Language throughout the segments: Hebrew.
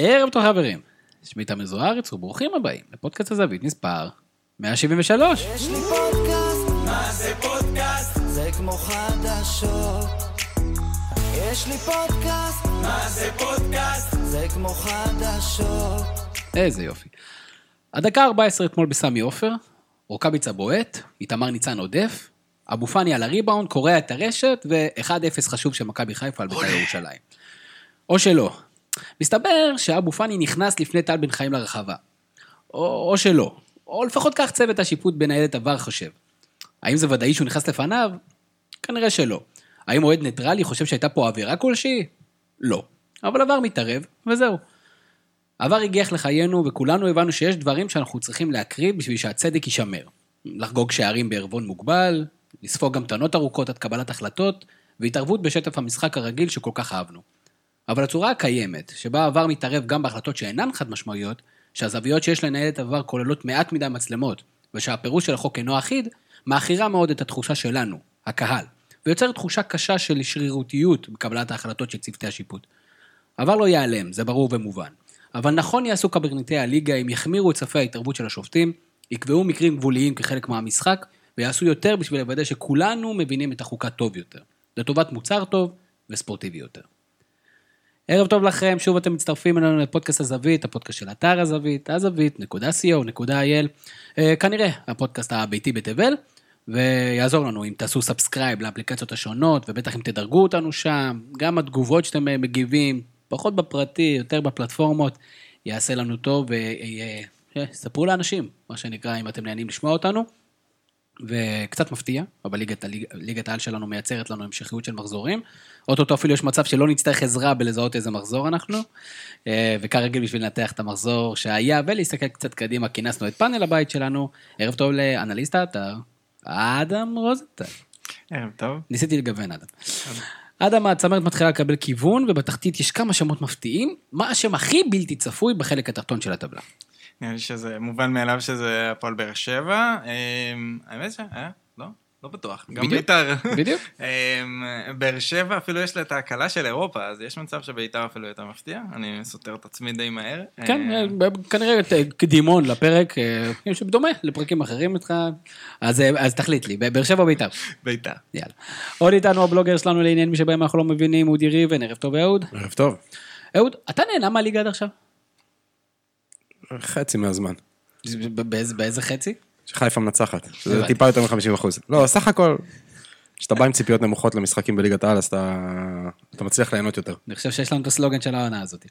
ערב טוב חברים, שמי תמיר זוארץ וברוכים הבאים לפודקאסט הזווית מספר 173. יש לי פודקאסט, מה זה פודקאסט? זה כמו חדשות. יש לי פודקאסט, מה זה פודקאסט? זה כמו חדשות. איזה יופי. הדקה 14 אתמול בסמי עופר, רוקאביצה בועט, איתמר ניצן עודף, אבו פאני על הריבאונד, קורע את הרשת, ו-1-0 חשוב של מכבי חיפה על בית"ר ירושלים. או שלא. מסתבר שאבו פאני נכנס לפני טל בן חיים לרחבה. או, או שלא. או לפחות כך צוות השיפוט בניידת עבר חושב. האם זה ודאי שהוא נכנס לפניו? כנראה שלא. האם אוהד ניטרלי חושב שהייתה פה עבירה כלשהי? לא. אבל עבר מתערב, וזהו. עבר הגיח לחיינו, וכולנו הבנו שיש דברים שאנחנו צריכים להקריב בשביל שהצדק יישמר. לחגוג שערים בערבון מוגבל, לספוג המתנות ארוכות עד קבלת החלטות, והתערבות בשטף המשחק הרגיל שכל כך אהבנו. אבל הצורה הקיימת, שבה עבר מתערב גם בהחלטות שאינן חד משמעיות, שהזוויות שיש לנהל את עבר כוללות מעט מדי מצלמות, ושהפירוש של החוק אינו אחיד, מעכירה מאוד את התחושה שלנו, הקהל, ויוצרת תחושה קשה של שרירותיות בקבלת ההחלטות של צוותי השיפוט. עבר לא ייעלם, זה ברור ומובן. אבל נכון יעשו קברניטי הליגה אם יחמירו את ספי ההתערבות של השופטים, יקבעו מקרים גבוליים כחלק מהמשחק, ויעשו יותר בשביל לוודא שכולנו מבינים את החוקה טוב יותר, לטובת מוצר טוב וספורטיבי יותר. ערב טוב לכם, שוב אתם מצטרפים אלינו לפודקאסט הזווית, הפודקאסט של אתר הזווית, הזווית.co.il, אה, כנראה הפודקאסט הביתי בתבל, ויעזור לנו אם תעשו subscribe לאפליקציות השונות, ובטח אם תדרגו אותנו שם, גם התגובות שאתם אה, מגיבים, פחות בפרטי, יותר בפלטפורמות, יעשה לנו טוב, וספרו לאנשים, מה שנקרא, אם אתם נהנים לשמוע אותנו. וקצת מפתיע, אבל ליגת, ליגת העל שלנו מייצרת לנו המשכיות של מחזורים. אוטוטו אפילו יש מצב שלא נצטרך עזרה בלזהות איזה מחזור אנחנו. אה, וכרגיל בשביל לנתח את המחזור שהיה ולהסתכל קצת קדימה, כינסנו את פאנל הבית שלנו. ערב טוב לאנליסט האתר, אדם רוזנטל. ערב טוב. ניסיתי לגוון אדם. אדם, הצמרת מתחילה לקבל כיוון, ובתחתית יש כמה שמות מפתיעים. מה השם הכי בלתי צפוי בחלק התחתון של הטבלה? נראה לי שזה מובן מאליו שזה הפועל באר שבע. אמ, האמת ש... לא? בטוח. גם בית"ר. בדיוק. אמ, באר שבע אפילו יש לה את ההקלה של אירופה, אז יש מצב שבית"ר אפילו יותר מפתיע. אני סותר את עצמי די מהר. כן, אמ, אה, כנראה אה, קדימון לפרק, אה, שבדומה לפרקים אחרים איתך, אז אה, תחליט לי, באר שבע או בית"ר? בית"ר. יאללה. עוד איתנו הבלוגר שלנו לעניין מי שבהם אנחנו לא מבינים, אודי ריבן, ערב טוב אהוד. ערב טוב. אהוד, אתה נהנה מהליגה עד עכשיו? חצי מהזמן. באיזה חצי? שחיפה מנצחת, שזה הבנתי. טיפה יותר מ-50 אחוז. לא, סך הכל, כשאתה בא עם ציפיות נמוכות למשחקים בליגת העל, אז אתה אתה מצליח ליהנות יותר. אני חושב שיש לנו את הסלוגן של העונה הזאת.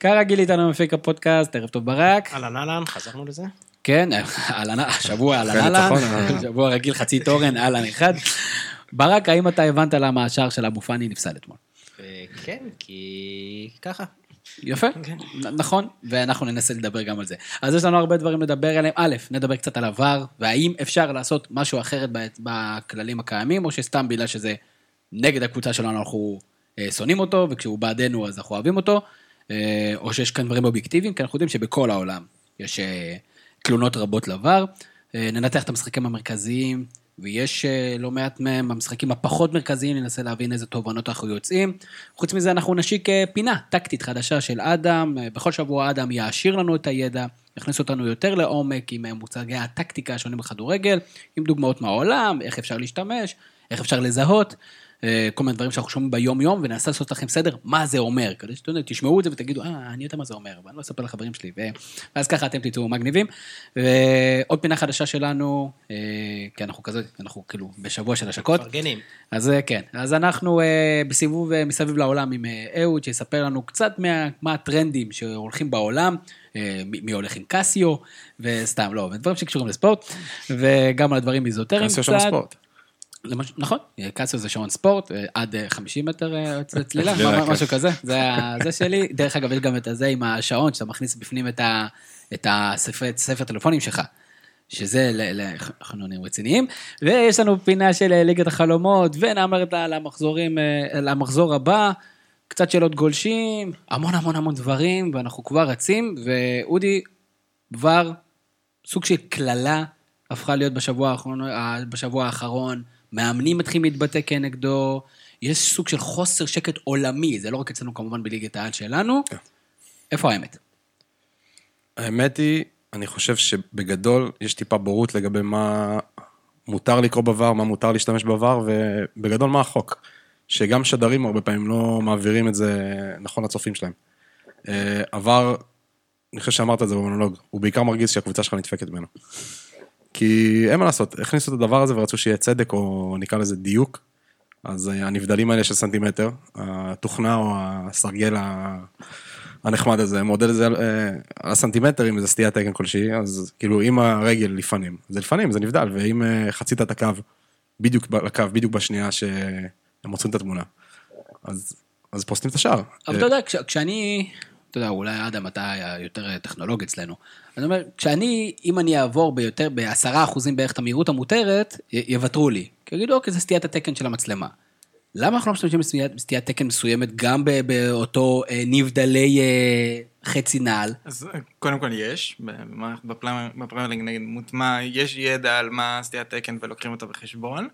כרגיל איתנו מפיק הפודקאסט, ערב טוב ברק. אהלן אהלן, חזרנו לזה? כן, אהלן, השבוע אהלן אהלן, אה. שבוע רגיל חצי תורן, אהלן אחד. ברק, האם אתה הבנת למה השער של אבו פאני נפסל אתמול? אה, כן, כי ככה. יפה, כן. נכון, ואנחנו ננסה לדבר גם על זה. אז יש לנו הרבה דברים לדבר עליהם. א', נדבר קצת על עבר, והאם אפשר לעשות משהו אחרת בכללים הקיימים, או שסתם בגלל שזה נגד הקבוצה שלנו אנחנו אה, שונאים אותו, וכשהוא בעדנו אז אנחנו אוהבים אותו, אה, או שיש כאן דברים אובייקטיביים, כי אנחנו יודעים שבכל העולם יש אה, תלונות רבות לעבר. ננתח את המשחקים המרכזיים, ויש אה, לא מעט מהם, המשחקים הפחות מרכזיים, ננסה להבין איזה תובנות אנחנו יוצאים. חוץ מזה, אנחנו נשיק אה, פינה טקטית חדשה של אדם. אה, בכל שבוע אדם יעשיר לנו את הידע, יכניס אותנו יותר לעומק עם מוצגי הטקטיקה השונים בכדורגל, עם דוגמאות מהעולם, איך אפשר להשתמש, איך אפשר לזהות. אה, כל מיני דברים שאנחנו שומעים ביום-יום, וננסה לעשות לכם סדר, מה זה אומר, כדי שאתם תשמעו את זה ותגידו, אה, אני יודע מה זה אומר, ואני לא אספר לחברים שלי, ו... ואז ככה אתם תצאו מגניבים. ועוד פינה חדשה שלנו, אה, כי אנחנו כזה, אנחנו כאילו בשבוע של השקות. מפרגנים. אז אה, כן, אז אנחנו בסיבוב מסביב לעולם עם אה, אהוד, שיספר לנו קצת מה, מה הטרנדים שהולכים בעולם, מי, הולך עם קסיו, וסתם, לא, ודברים שקשורים לספורט, וגם על הדברים איזוטריים קסיו שם ספורט. נכון, קסיו זה שעון ספורט, אה, עד אה, 50 מטר אה, צלילה. משהו כזה, זה, זה שלי. דרך אגב, יש גם את הזה עם השעון, שאתה מכניס בפנים את, הספר, ספר טלפונים שלך. שזה, ל- ל- אנחנו נהיים רציניים, ויש לנו פינה של אה, ליגת החלומות, ונאמרת על המחזורים, אה, על המחזור הבא, קצת שאלות גולשים, המון המון המון דברים, ואנחנו כבר רצים, ואודי כבר סוג של קללה הפכה להיות בשבוע האחרון, אה, בשבוע האחרון, מאמנים מתחילים להתבטא כנגדו, יש סוג של חוסר שקט עולמי, זה לא רק אצלנו כמובן בליגת העל שלנו. איפה האמת? האמת היא, אני חושב שבגדול יש טיפה בורות לגבי מה מותר לקרוא בVAR, מה מותר להשתמש בVAR, ובגדול מה החוק. שגם שדרים הרבה פעמים לא מעבירים את זה נכון לצופים שלהם. אה, עבר, אני חושב שאמרת את זה במונולוג, הוא בעיקר מרגיז שהקבוצה שלך נדפקת ממנו. כי אין מה לעשות, הכניסו את הדבר הזה ורצו שיהיה צדק, או נקרא לזה דיוק. אז אה, הנבדלים האלה של סנטימטר, התוכנה או הסרגל הנחמד הזה, מודד את זה על אה, הסנטימטר, אם זה סטיית תקן כלשהי, אז כאילו אם הרגל לפנים, זה לפנים, זה נבדל, ואם אה, חצית את הקו, בדיוק לקו, בדיוק בשנייה שהם מוצאים את התמונה, אז, אז פוסטים את השער. אבל אה, אתה יודע, כש- כשאני, אתה יודע, אולי אדם, אתה יותר טכנולוג אצלנו. אני אומר, כשאני, אם אני אעבור ביותר, בעשרה אחוזים בערך את המהירות המותרת, יוותרו לי. כי יגידו, אוקיי, זה סטיית התקן של המצלמה. למה אנחנו לא משתמשים בסטיית תקן מסוימת גם באותו אה, נבדלי אה, חצי נעל? אז אה, קודם כל יש, ליג נגיד מוטמע, יש ידע על מה סטיית תקן ולוקחים אותו בחשבון.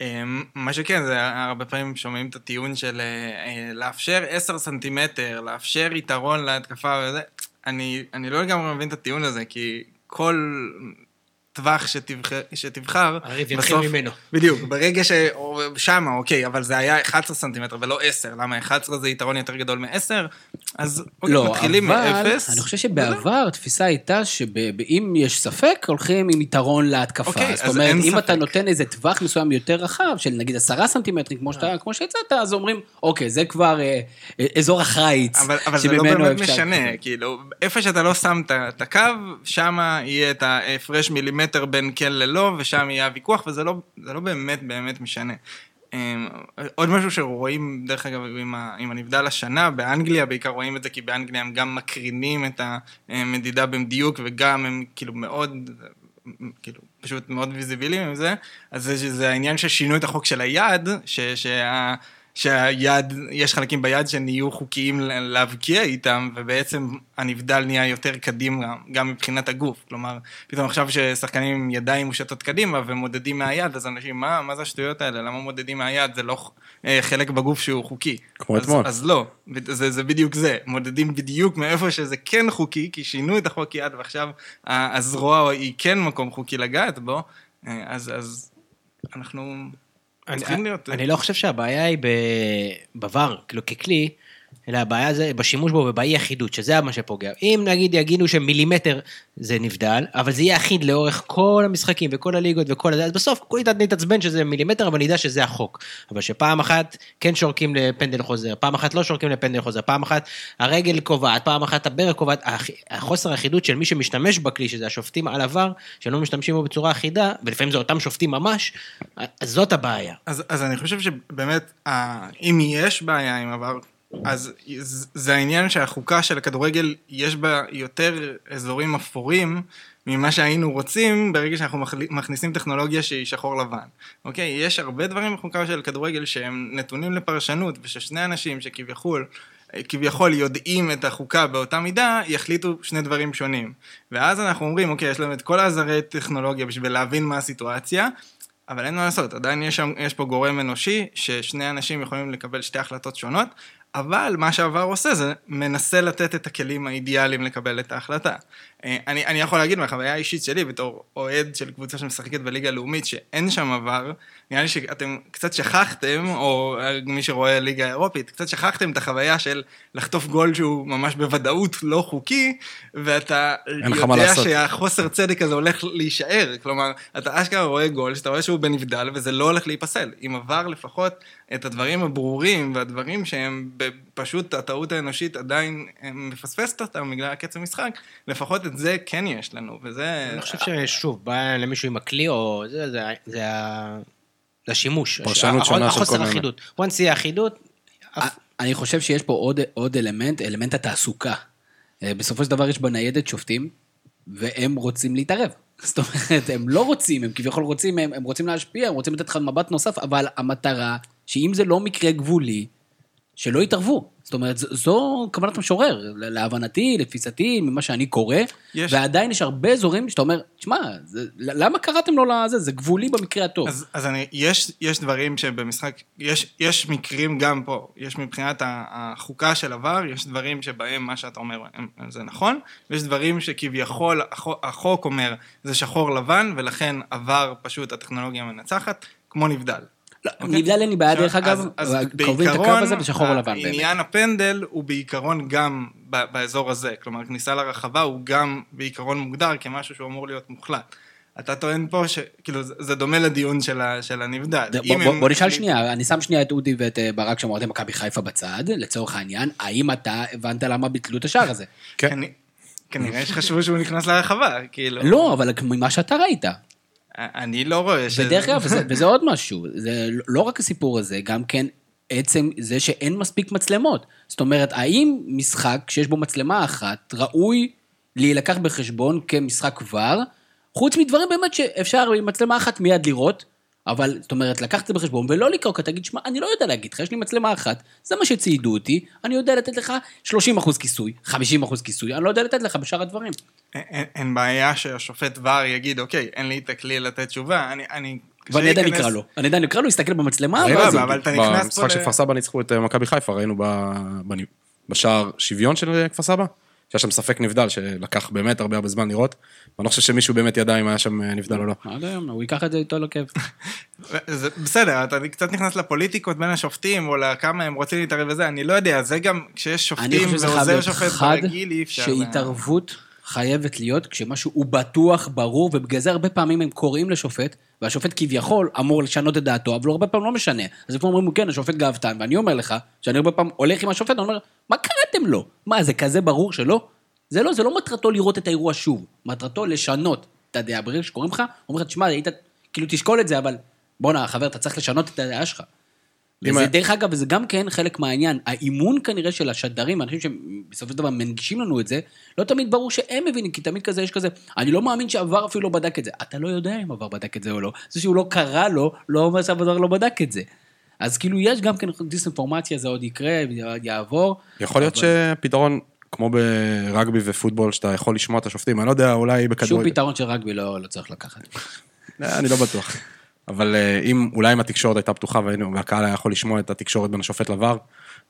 אמ, מה שכן, זה הרבה פעמים שומעים את הטיעון של אה, אה, לאפשר 10 סנטימטר, לאפשר יתרון להתקפה וזה. אני, אני לא לגמרי מבין את הטיעון הזה, כי כל טווח שתבחר, שתבחר, הריב יתחיל ממנו. בדיוק, ברגע ש... או שמה, אוקיי, אבל זה היה 11 סנטימטר ולא 10, למה 11 זה יתרון יותר גדול מ-10? אז אוקיי, לא, מתחילים אבל מאפס. אני חושב שבעבר התפיסה הייתה שאם יש ספק, הולכים עם יתרון להתקפה. אוקיי, זאת אז אומרת, אין אם אתה ספק. נותן איזה טווח מסוים יותר רחב, של נגיד עשרה סנטימטרים, כמו שאתה- כמו שהצעת, אז אומרים, אוקיי, זה כבר אה, אה, אזור החיץ. אבל, אבל זה לא באמת משנה, כאילו, איפה שאתה לא שם את הקו, שם יהיה את ההפרש מילימטר בין כן ללא, ושם יהיה הוויכוח, וזה לא, לא באמת באמת משנה. אמ, עוד משהו שרואים, דרך אגב, עם, ה, עם הנבדל השנה, באנגליה בעיקר רואים את זה, כי באנגליה הם גם מקרינים את המדידה במדיוק, וגם הם כאילו מאוד, כאילו, פשוט מאוד ויזיביליים עם זה, אז זה, זה העניין ששינו את החוק של היד, ש, שה... שהיד, יש חלקים ביד שנהיו חוקיים להבקיע איתם, ובעצם הנבדל נהיה יותר קדימה, גם מבחינת הגוף. כלומר, פתאום עכשיו ששחקנים עם ידיים מושטות קדימה ומודדים מהיד, אז אנשים, מה, מה זה השטויות האלה? למה מודדים מהיד? זה לא אה, חלק בגוף שהוא חוקי. כמו אז, אתמול. אז לא, זה, זה בדיוק זה. מודדים בדיוק מאיפה שזה כן חוקי, כי שינו את החוק יד, ועכשיו הזרוע היא כן מקום חוקי לגעת בו, אה, אז, אז אנחנו אני, צריכים להיות... אני לא חושב שהבעיה היא בVAR, כאילו ככלי, אלא הבעיה זה בשימוש בו ובאי אחידות, שזה מה שפוגע. אם נגיד יגידו שמילימטר זה נבדל, אבל זה יהיה אחיד לאורך כל המשחקים וכל הליגות וכל הזה, אז בסוף כולי נתעצבן שזה מילימטר, אבל נדע שזה החוק. אבל שפעם אחת כן שורקים לפנדל חוזר, פעם אחת לא שורקים לפנדל חוזר, פעם אחת הרגל קובעת, פעם אחת הברך קובעת, הח- החוסר האחידות של מי שמשתמש בכלי, שזה השופטים על עבר, שלא משתמשים בו בצורה אחידה, ולפעמים זה אותם שופטים ממש, אז זאת הבעיה. אז, אז אני חושב שבאמת, אם יש בעיה עם עבר, אז זה העניין שהחוקה של הכדורגל, יש בה יותר אזורים אפורים ממה שהיינו רוצים ברגע שאנחנו מכניסים טכנולוגיה שהיא שחור לבן. אוקיי? יש הרבה דברים בחוקה של כדורגל שהם נתונים לפרשנות, וששני אנשים שכביכול... כביכול יודעים את החוקה באותה מידה, יחליטו שני דברים שונים. ואז אנחנו אומרים, אוקיי, יש להם את כל העזרי טכנולוגיה בשביל להבין מה הסיטואציה, אבל אין מה לעשות, עדיין יש, שם, יש פה גורם אנושי, ששני אנשים יכולים לקבל שתי החלטות שונות, אבל מה שעבר עושה זה מנסה לתת את הכלים האידיאליים לקבל את ההחלטה. אה, אני, אני יכול להגיד מהחוויה האישית שלי, בתור אוהד של קבוצה שמשחקת בליגה הלאומית, שאין שם עבר, נראה לי שאתם קצת שכחתם, או אה, מי שרואה ליגה אירופית, קצת שכחתם את החוויה של לחטוף גול שהוא ממש בוודאות לא חוקי, ואתה יודע. שהחוסר צדק הזה הולך להישאר. כלומר, אתה אשכרה רואה גול, שאתה רואה שהוא בנבדל, וזה לא הולך להיפסל. אם עבר לפחות את הדברים הברורים, והדברים שהם פשוט, הטעות האנושית עדיין אה, מפספסת אותם בגלל הקצב משחק, לפחות את זה כן יש לנו, וזה... אני חושב ששוב, בא למישהו עם הכלי, או זה, זה, זה, זה השימוש. פרשנות שונה של כל החוסר מיני. אחידות. once יהיה אחידות, אני חושב שיש פה עוד, עוד אלמנט, אלמנט התעסוקה. אה, בסופו של דבר יש בניידת שופטים, והם רוצים להתערב. זאת אומרת, הם לא רוצים, הם כביכול רוצים, הם, הם רוצים להשפיע, הם רוצים לתת לך מבט נוסף, אבל המטרה, שאם זה לא מקרה גבולי, שלא יתערבו. זאת אומרת, זו כוונת משורר, ל- להבנתי, לתפיסתי, ממה שאני קורא, יש- ועדיין יש הרבה אזורים שאתה אומר, תשמע, למה קראתם לו לזה? זה גבולי במקרה הטוב. אז, אז אני, יש, יש דברים שבמשחק, יש, יש מקרים גם פה, יש מבחינת החוקה של עבר, יש דברים שבהם מה שאתה אומר זה נכון, ויש דברים שכביכול החוק, אומר זה שחור לבן, ולכן עבר פשוט הטכנולוגיה המנצחת, כמו נבדל. לא, אוקיי? נבדל אין לי בעיה, דרך אגב, קובעים את הקו הזה בשחור ולבן, באמת. עניין הפנדל הוא בעיקרון גם ב- באזור הזה, כלומר כניסה לרחבה הוא גם בעיקרון מוגדר כמשהו שהוא אמור להיות מוחלט. אתה טוען פה שכאילו זה- דומה לדיון של, ה, של הנבדל. אם בוא- הם- בוא נשאל שנייה, אני שם שנייה את אודי ואת אה, ברק שהם אוהדי מכבי חיפה בצד, לצורך העניין, האם אתה הבנת למה ביטלו את השער הזה? כן. כנ- כנראה שחשבו שהוא נכנס לרחבה, כאילו. לא, אבל ממה שאתה ראית. אני לא רואה ש... ודרך אגב, וזה- וזה עוד משהו, זה לא רק הסיפור הזה, גם כן עצם זה שאין מספיק מצלמות. זאת אומרת, האם משחק שיש בו מצלמה אחת ראוי להילקח בחשבון כמשחק ור, חוץ מדברים באמת שאפשר עם מצלמה אחת מיד לראות, אבל זאת אומרת, לקחת את זה בחשבון ולא לקרוא, כי תגיד, שמע, אני לא יודע להגיד לך, יש לי מצלמה אחת, זה מה שציידו אותי, אני יודע לתת לך 30% כיסוי, 50% כיסוי, אני לא יודע לתת לך בשאר הדברים. אין- אין- בעיה שהשופט ור יגיד, אוקיי, אין לי את הכלי לתת תשובה, אני... אני ואני עדיין אקרא לו, אני עדיין אקרא לו, יסתכל במצלמה, ואז אבל-. אתה נכנס פה במשחק של כפר סבא ניצחו את אה, מכבי חיפה, ראינו בשער שוויון של אה, כפר סבא, שהיה שם ספק נבדל, שלקח באמת הרבה הרבה זמן לראות, ואני לא חושב שמישהו באמת ידע אם היה שם אה, נבדל או לא. עד היום, הוא ייקח את זה איתו לכיף. זה בסדר, אתה קצת נכנס לפוליטיקות בין השופטים, או לכמה הם רוצים להתערב וזה, אני לא יודע, זה גם כשיש אני שופטים חושב שזה ועוזר שופט חד, ברגיל, אי אפשר. שהתערבות חייבת להיות כשמשהו הוא בטוח, ברור, ובגלל זה הרבה פעמים הם קוראים לשופט, והשופט כביכול אמור לשנות את דעתו, אבל הוא הרבה פעמים לא משנה. אז לפעמים אומרים, כן, השופט גאוותן, ואני אומר לך, שאני הרבה פעמים הולך עם השופט, אני אומר, מה קראתם לו? מה, זה כזה ברור שלא? זה לא, זה לא מטרתו לראות את האירוע שוב, מטרתו לשנות את הדעה. ברגע שקוראים לך, אומרים לך, תשמע, היית, כאילו תשקול את זה, אבל בואנה, חבר, אתה צריך לשנות את הדעה שלך. וזה דרך אגב, וזה גם כן חלק מהעניין. האימון כנראה של השדרים, האנשים שבסופו של דבר מנגישים לנו את זה, לא תמיד ברור שהם מבינים, כי תמיד כזה יש כזה, אני לא מאמין שעבר אפילו לא בדק את זה. אתה לא יודע אם עבר בדק את זה או לא. זה שהוא לא קרא לו, לא אומר שעבר לא בדק את זה. אז כאילו יש גם כן דיסאינפורמציה, זה עוד יקרה, יעבור. יכול להיות אבל שפתרון, כמו ברגבי ופוטבול, שאתה יכול לשמוע את השופטים, אני לא יודע, אולי שום בכדורגל. פתרון של רגבי לא לא צריך לקחת. אה, אני לא בטוח. אבל אה, אם, אולי אם התקשורת הייתה פתוחה והיינו, והקהל היה יכול לשמוע את התקשורת בין השופט לבר,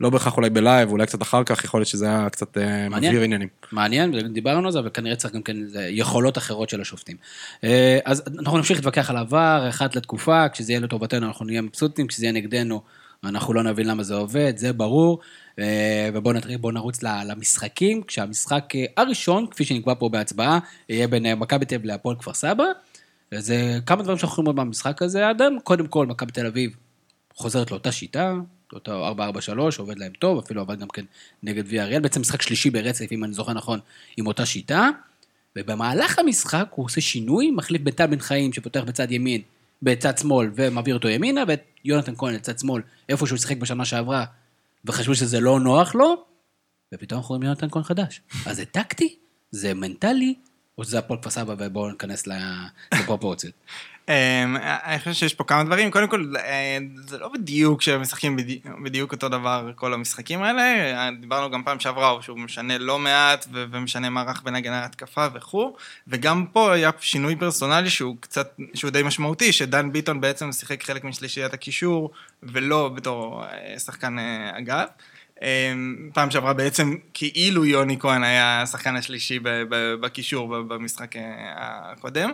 לא בהכרח אולי בלייב, אולי קצת אחר כך, יכול להיות שזה היה קצת אה. מבהיר עניינים. מעניין, דיברנו על זה, אבל כנראה צריך גם כן יכולות אחרות של השופטים. אה, אז אנחנו נמשיך להתווכח על העבר, אחת לתקופה, כשזה יהיה לטובתנו אנחנו נהיה מבסוטים, כשזה יהיה נגדנו אנחנו לא נבין למה זה עובד, זה ברור. ובואו נתחיל, בואו נרוץ למשחקים, כשהמשחק הראשון, כפי שנקבע פה בהצבעה, יהיה בין מכבי תל אביב להפועל כפר סבא. זה כמה דברים שאנחנו יכולים לראות במשחק הזה, אדם. קודם כל, מכבי תל אביב חוזרת לאותה שיטה, אותו 4-4-3, עובד להם טוב, אפילו עבד גם כן נגד ויה אריאל, בעצם משחק שלישי ברצף, אם אני זוכר נכון, עם אותה שיטה. ובמהלך המשחק הוא עושה שינוי, מחליף בטל בן חיים שפותח בצד ימין, בצד שמאל, ומעביר אותו ימינה, ואת יונתן כהן לצד שמאל, איפה שהוא שיחק בשנה שעברה, וחשבו שזה לא נוח לו, ופתאום אנחנו רואים יונתן כהן חדש. אז זה טקטי? זה מנטלי? או שזה הפועל כפר סבא ובואו ניכנס לפרופורציות. אמ, אני חושב שיש פה כמה דברים. קודם כל, אה, זה לא בדיוק שהם משחקים בדי- בדיוק אותו דבר כל המשחקים האלה. דיברנו גם פעם שעברה שהוא משנה לא מעט ומשנה מערך בין הגנה להתקפה וכו'. וגם פה היה שינוי פרסונלי שהוא קצת, שהוא די משמעותי, שדן ביטון בעצם שיחק חלק משלישיית הקישור ולא בתור אה, שחקן אה. אמ, פעם שעברה בעצם כאילו יוני כהן היה השחקן השלישי בקישור במשחק אה, הקודם,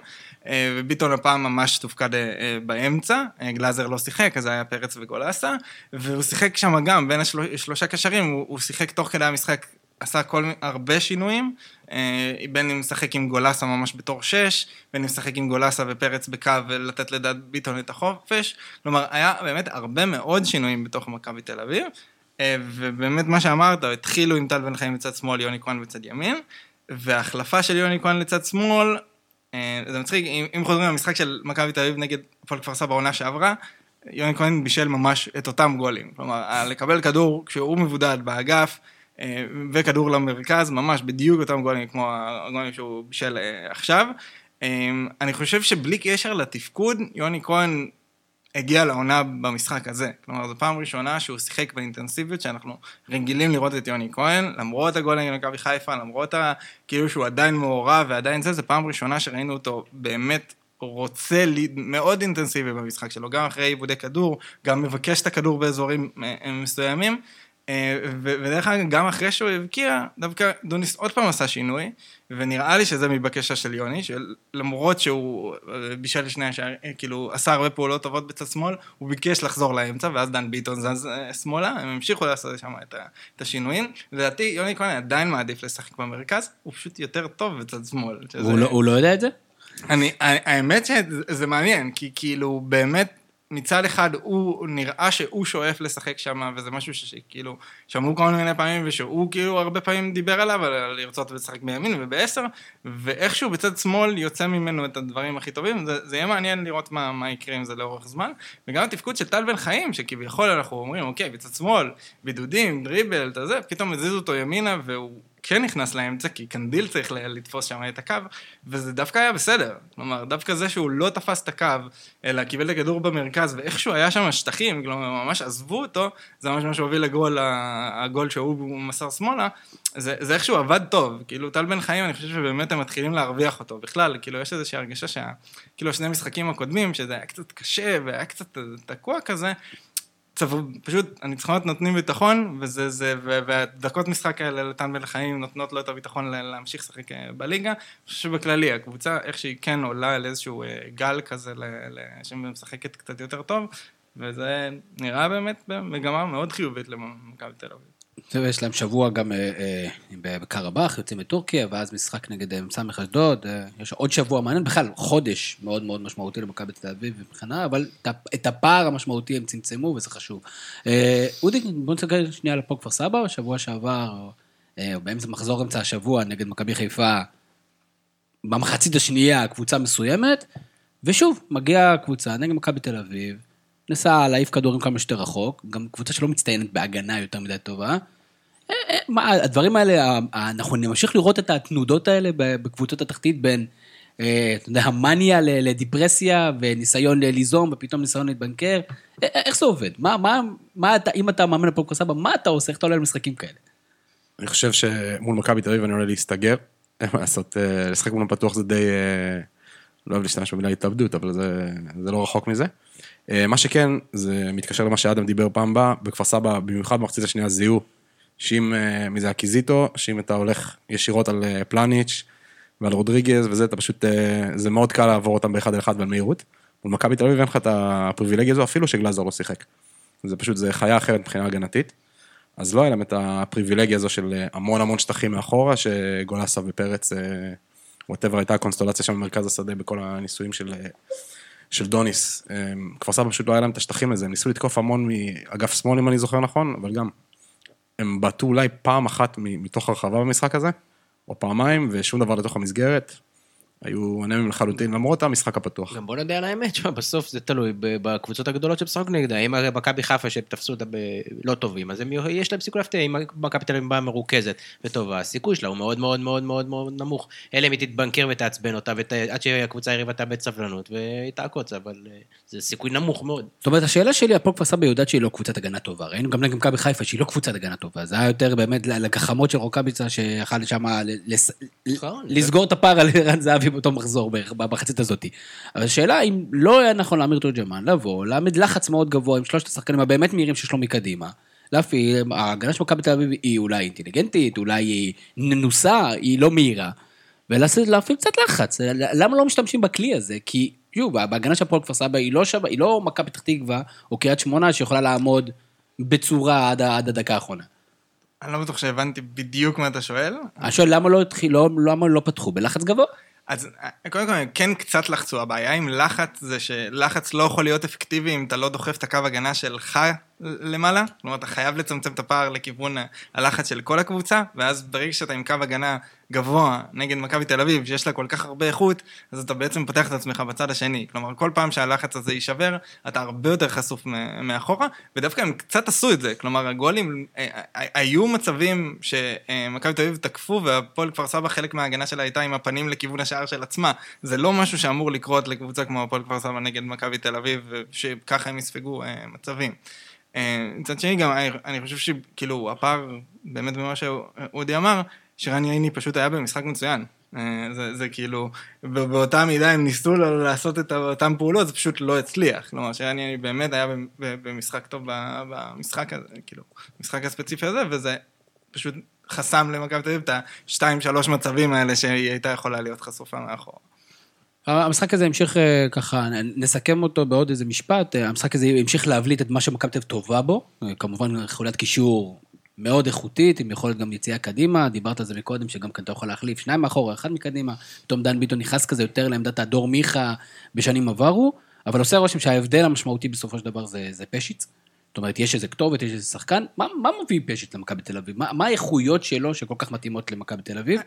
אה, וביטון הפעם ממש תופקד אה, באמצע, גלאזר לא שיחק, אז היה פרץ וגולסה, והוא שיחק שם גם בין השלושה קשרים, הוא, שיחק תוך כדי המשחק, עשה כל, הרבה שינויים, בין אם משחק עם גולסה ממש בתור שש, בין אם משחק עם גולסה ופרץ בקו ולתת לדעת ביטון את החופש, כלומר היה באמת הרבה מאוד שינויים בתוך מכבי תל אביב. אה, ובאמת מה שאמרת, התחילו עם טל בן חיים בצד שמאל, יוני כהן בצד ימין, וההחלפה של יוני כהן לצד שמאל, אה, זה מצחיק, אם, אם חוזרים למשחק של מכבי תל אביב נגד הפועל כפר סבא העונה שעברה, יוני כהן בישל ממש את אותם גולים. כלומר, לקבל כדור כשהוא מבודד באגף, אה, וכדור למרכז, ממש בדיוק אותם גולים כמו הגולים שהוא בישל עכשיו. אני חושב שבלי קשר לתפקוד, יוני כהן הגיע לעונה במשחק הזה. כלומר, זו פעם ראשונה שהוא שיחק באינטנסיביות שאנחנו רגילים לראות את יוני כהן, למרות הגול נגד מכבי חיפה, למרות ה... כאילו שהוא עדיין מעורב ועדיין זה, זו פעם ראשונה שראינו אותו באמת רוצה מאוד אינטנסיבי במשחק שלו, גם אחרי עיבודי כדור, גם מבקש את הכדור באזורים אה, מסוימים. אה, ודרך אגב, גם אחרי שהוא הבקיע, דווקא דוניס עוד פעם עשה שינוי, ונראה לי שזה מבקשה של יוני, שלמרות שהוא אה, בישל לשני השערים, אה, כאילו עשה הרבה פעולות טובות בצד שמאל, הוא ביקש לחזור לאמצע, ואז דן ביטון זז שמאלה, הם המשיכו לעשות שם את השינויים. לדעתי, יוני כהן עדיין מעדיף לשחק במרכז, הוא פשוט יותר טוב בצד שמאל. שזה... הוא, לא, הוא לא יודע את זה? אני, האמת שזה מעניין, כי כאילו באמת מצד אחד הוא נראה שהוא שואף לשחק שם, וזה משהו שכאילו, שמעו כל מיני פעמים, ושהוא כאילו הרבה פעמים דיבר עליו, על לרצות לשחק בימין ובעשר, ואיכשהו בצד שמאל יוצא ממנו את הדברים הכי טובים, זה, זה יהיה מעניין לראות מה, מה יקרה עם זה לאורך זמן, וגם התפקוד של טל בן חיים, שכביכול אנחנו אומרים, אוקיי, בצד שמאל, בידודים, דריבל, אתה זה, פתאום הזיזו אותו ימינה, והוא כן נכנס לאמצע, כי קנדיל צריך לתפוס שם את הקו, וזה דווקא היה בסדר. כלומר, דווקא זה שהוא לא תפס את הקו, אלא קיבל את הכדור במרכז, ואיכשהו היה שם שטחים, כלומר, ממש עזבו אותו, זה ממש מה שהוביל לגול, הגול שהוא מסר שמאלה, זה, זה איכשהו עבד טוב. כאילו, טל בן חיים, אני חושב שבאמת הם מתחילים להרוויח אותו. בכלל, כאילו, יש איזושהי הרגשה שה... כאילו, שני המשחקים הקודמים, שזה היה קצת קשה והיה קצת תקוע כזה, פשוט הניצחונות נותנים ביטחון, וזה, זה, והדקות משחק האלה לטן בן חיים נותנות לו את הביטחון להמשיך לשחק אה, בליגה. אני חושב שבכללי, הקבוצה, איך שהיא כן עולה על איזשהו אה, גל כזה, שמשחקת קצת יותר טוב, וזה נראה באמת במגמה מאוד חיובית למכבי תל אביב. ויש להם שבוע גם אה, אה, בקרבאח, יוצאים מטורקיה, ואז משחק נגד אה, סמך אשדוד, יש עוד שבוע מעניין, בכלל חודש מאוד מאוד משמעותי למכבי תל אביב מבחינה, אבל את הפער המשמעותי הם צמצמו וזה חשוב. אודי, בוא נסתכל שנייה הפועל כפר סבא, בשבוע שעבר, באמצע מחזור אמצע השבוע נגד מכבי חיפה, במחצית השנייה קבוצה מסוימת, ושוב, מגיעה קבוצה נגד מכבי תל אביב, ניסה להעיף כדורים כמה שיותר רחוק, גם קבוצה שלא מצטיינת בהגנה יותר מדי טובה. אה, אה, מה, הדברים האלה, אנחנו נמשיך לראות את התנודות האלה בקבוצות התחתית בין, אה, אתה יודע, המאניה לדיפרסיה וניסיון ליזום ופתאום ניסיון להתבנקר. איך זה עובד? מה, מה, מה אתה, אם אתה מאמן הפועל סבא, מה אתה עושה? איך אתה עולה למשחקים כאלה? אני חושב שמול מכבי תל אביב אני עולה להסתגר. אין מה לעשות, לשחק מול הפתוח זה די, לא אוהב להשתמש במילה התאבדות, אבל זה, זה לא רחוק מזה. אה, מה שכן, זה מתקשר למה שאדם דיבר פעם באה, בכפר סבא, במיוחד במחצית השנייה זיהו, שאם, אה, מי זה אקיזיטו, שאם אתה הולך ישירות על אה, פלניץ' ועל רודריגז וזה, אתה פשוט, זה מאוד קל לעבור אותם באחד על אחד ועל מהירות. מול מכבי תל אביב אין לך את הפריבילגיה הזו, אפילו שגלאזר לא שיחק. זה פשוט, זה חיה אחרת מבחינה הגנתית. אז לא היה להם את הפריבילגיה הזו של המון המון שטחים מאחורה, שגולסה ופרץ, ווטאבר הייתה הקונסטולציה שם במרכז השדה בכל הניסויים של של דוניס. אמ, כפר סבא פשוט לא היה להם את השטחים לזה, הם ניסו לתקוף המון מאגף שמאל אם אני זוכר נכון, אבל גם הם בעטו אולי פעם אחת מתוך הרחבה במשחק הזה, או פעמיים, ושום דבר לתוך המסגרת. היו אנמים לחלוטין, למרות המשחק הפתוח. גם בוא נדע על האמת, בסוף זה תלוי בקבוצות הגדולות שמשחק נגדה. אם הרי מכבי חיפה שתפסו אותה לא טובים, אז הם, יש להם סיכוי להפתיע. אם מכבי תל אביב באה מרוכזת וטובה, הסיכוי שלה הוא מאוד מאוד מאוד מאוד מאוד נמוך. אלא אם היא תתבנקר ותעצבן אותה, עד שהקבוצה היריבה תאבד סבלנות והיא תעקוץ, אבל אה, זה סיכוי נמוך מאוד. זאת אומרת, השאלה שלי, הפועל כפר סבא יודעת שהיא לא קבוצת הגנה טובה. ראינו גם נגד מכבי חיפה שהיא לא קבוצת הגנה טובה. זה היה יותר באמת לגחמות של רוקאביצה, שיכל שם לסגור את הפער על ערן זהבי באותו מחזור בערך. במחצית הזאת. אבל השאלה אם לא היה נכון לאמיר תורג'מן לבוא, להעמיד לחץ מאוד גבוה עם שלושת השחקנים הבאמת מהירים שיש לו מקדימה. להפעיל, ההגנה של מכבי תל אביב היא אולי אינטליגנטית, אולי היא ננוסה, היא לא מהירה. ולהפעיל קצת לחץ, למה לא משתמשים בכלי הזה? כי, שוב, בהגנה של הפועל כפר סבא היא לא לא מכבי פתח תקווה או קריית שמונה שיכולה לעמוד בצורה עד, עד הדקה האחרונה. אני לא בטוח שהבנתי בדיוק מה אתה שואל. אני שואל למה לא, התחיל, לא, למה לא פתחו בלחץ גבוה? אז קודם כל, כן קצת לחצו. הבעיה עם לחץ זה שלחץ לא יכול להיות אפקטיבי אם אתה לא דוחף את הקו הגנה שלך למעלה, כלומר אתה חייב לצמצם את הפער לכיוון הלחץ של כל הקבוצה, ואז ברגע שאתה עם קו הגנה גבוה נגד מכבי תל אביב, שיש לה כל כך הרבה איכות, אז אתה בעצם פותח את עצמך בצד השני. כלומר, כל פעם שהלחץ הזה יישבר, אתה הרבה יותר חשוף מאחורה, ודווקא הם קצת עשו את זה. כלומר, הגולים, אה, אה, היו מצבים שמכבי תל אביב תקפו, והפועל כפר סבא, חלק מההגנה שלה הייתה עם הפנים לכיוון השער של עצמה. זה לא משהו שאמור לקרות לקבוצה כמו הפועל כפר סבא נגד מכבי תל אביב, שככה הם יספגו אה, מצבים. מצד שני גם, אני חושב שכאילו הפער, באמת במה שאודי אמר, שרן ייני פשוט היה במשחק מצוין. אה, זה, זה כאילו, באותה מידה הם ניסו לעשות את אותן פעולות, זה פשוט לא הצליח. כלומר, שרן ייני באמת היה במשחק טוב במשחק הזה, כאילו, במשחק הספציפי הזה, וזה פשוט חסם למכבי תל אביב את השתיים, שלוש מצבים האלה שהיא הייתה יכולה להיות חשופה מאחורה. המשחק הזה המשיך אה, ככה, נסכם אותו בעוד איזה משפט, אה, המשחק הזה המשיך להבליט את מה שמכבי תל טובה בו, כמובן חולת קישור מאוד איכותית, עם יכולת גם יציאה קדימה, דיברת על זה מקודם, שגם כאן אתה יכול להחליף שניים מאחורה, אחד מקדימה, פתאום דן ביטון נכנס כזה יותר לעמדת הדור מיכה בשנים עברו, אבל עושה רושם שההבדל המשמעותי בסופו של דבר זה, זה פשיץ. זאת אומרת, יש איזה כתובת, יש איזה שחקן, מה, מה מביא פשיץ למכבי תל אביב? מה, מה האיכויות שלו שכל כך מתאימות למכבי תל אביב?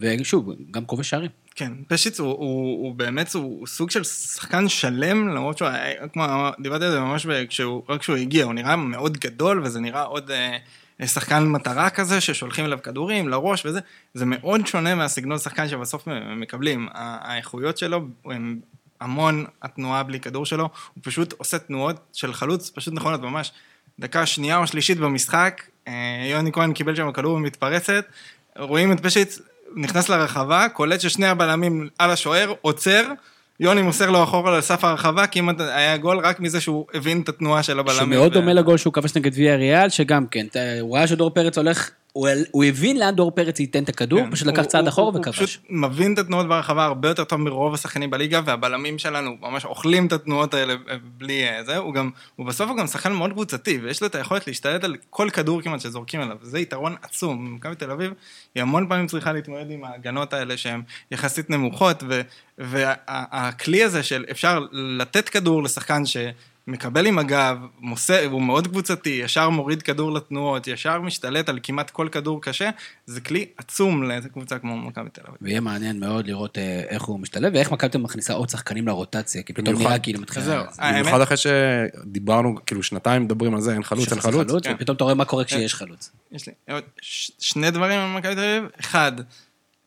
ושוב, גם כובש שערים. כן, פשיץ הוא, הוא, הוא באמת, הוא, הוא סוג של שחקן שלם, למרות שהוא, כמו, דיברתי על זה ממש כשהוא, רק כשהוא הגיע, הוא נראה מאוד גדול, וזה נראה עוד... אה, שחקן מטרה כזה, ששולחים אליו כדורים לראש וזה, זה מאוד שונה מהסגנון שחקן שבסוף מקבלים. האיכויות שלו הם המון התנועה בלי כדור שלו, הוא פשוט עושה תנועות של חלוץ פשוט נכונות ממש. דקה שנייה או שלישית במשחק, אה, יוני כהן קיבל שם כדור במתפרצת, רואים את פשיט נכנס לרחבה, קולט ששני הבלמים על השוער, עוצר, יוני מוסר לו אחורה לסף הרחבה, כמעט היה גול רק מזה שהוא הבין את התנועה של הבלמים. שמאוד דומה לגול שהוא כבש נגד ויה ריאל, שגם כן, הוא ראה שדור פרץ הולך הוא, הוא הבין לאן דור פרץ ייתן את הכדור, כן, פשוט לקח צעד אחורה וכבש. הוא פשוט מבין את התנועות ברחבה הרבה יותר טוב מרוב השחקנים בליגה, והבלמים שלנו ממש אוכלים את התנועות האלה בלי אה, זה. הוא גם, הוא בסוף הוא גם שחקן מאוד קבוצתי, ויש לו את היכולת להשתלט על כל כדור כמעט שזורקים אליו, וזה יתרון עצום. מכבי תל אביב, היא המון פעמים צריכה להתמודד עם ההגנות האלה שהן יחסית נמוכות, והכלי הזה של אפשר לתת כדור לשחקן ש... מקבל עם הגב, מוסר, הוא מאוד קבוצתי, ישר מוריד כדור לתנועות, ישר משתלט על כמעט כל כדור קשה, זה כלי עצום לאיזה קבוצה כמו מכבי תל אביב. ויהיה מעניין מאוד לראות אה, איך הוא משתלב, ואיך מכבי תל אביב מכניסה עוד שחקנים לרוטציה, כי פתאום נראה כאילו מתחילה... במיוחד אחרי שדיברנו, כאילו שנתיים מדברים על זה, אין חלוץ, אין חלוץ. ופתאום אתה רואה מה קורה כשיש חלוץ. יש לי שני דברים על מכבי תל אביב, אחד,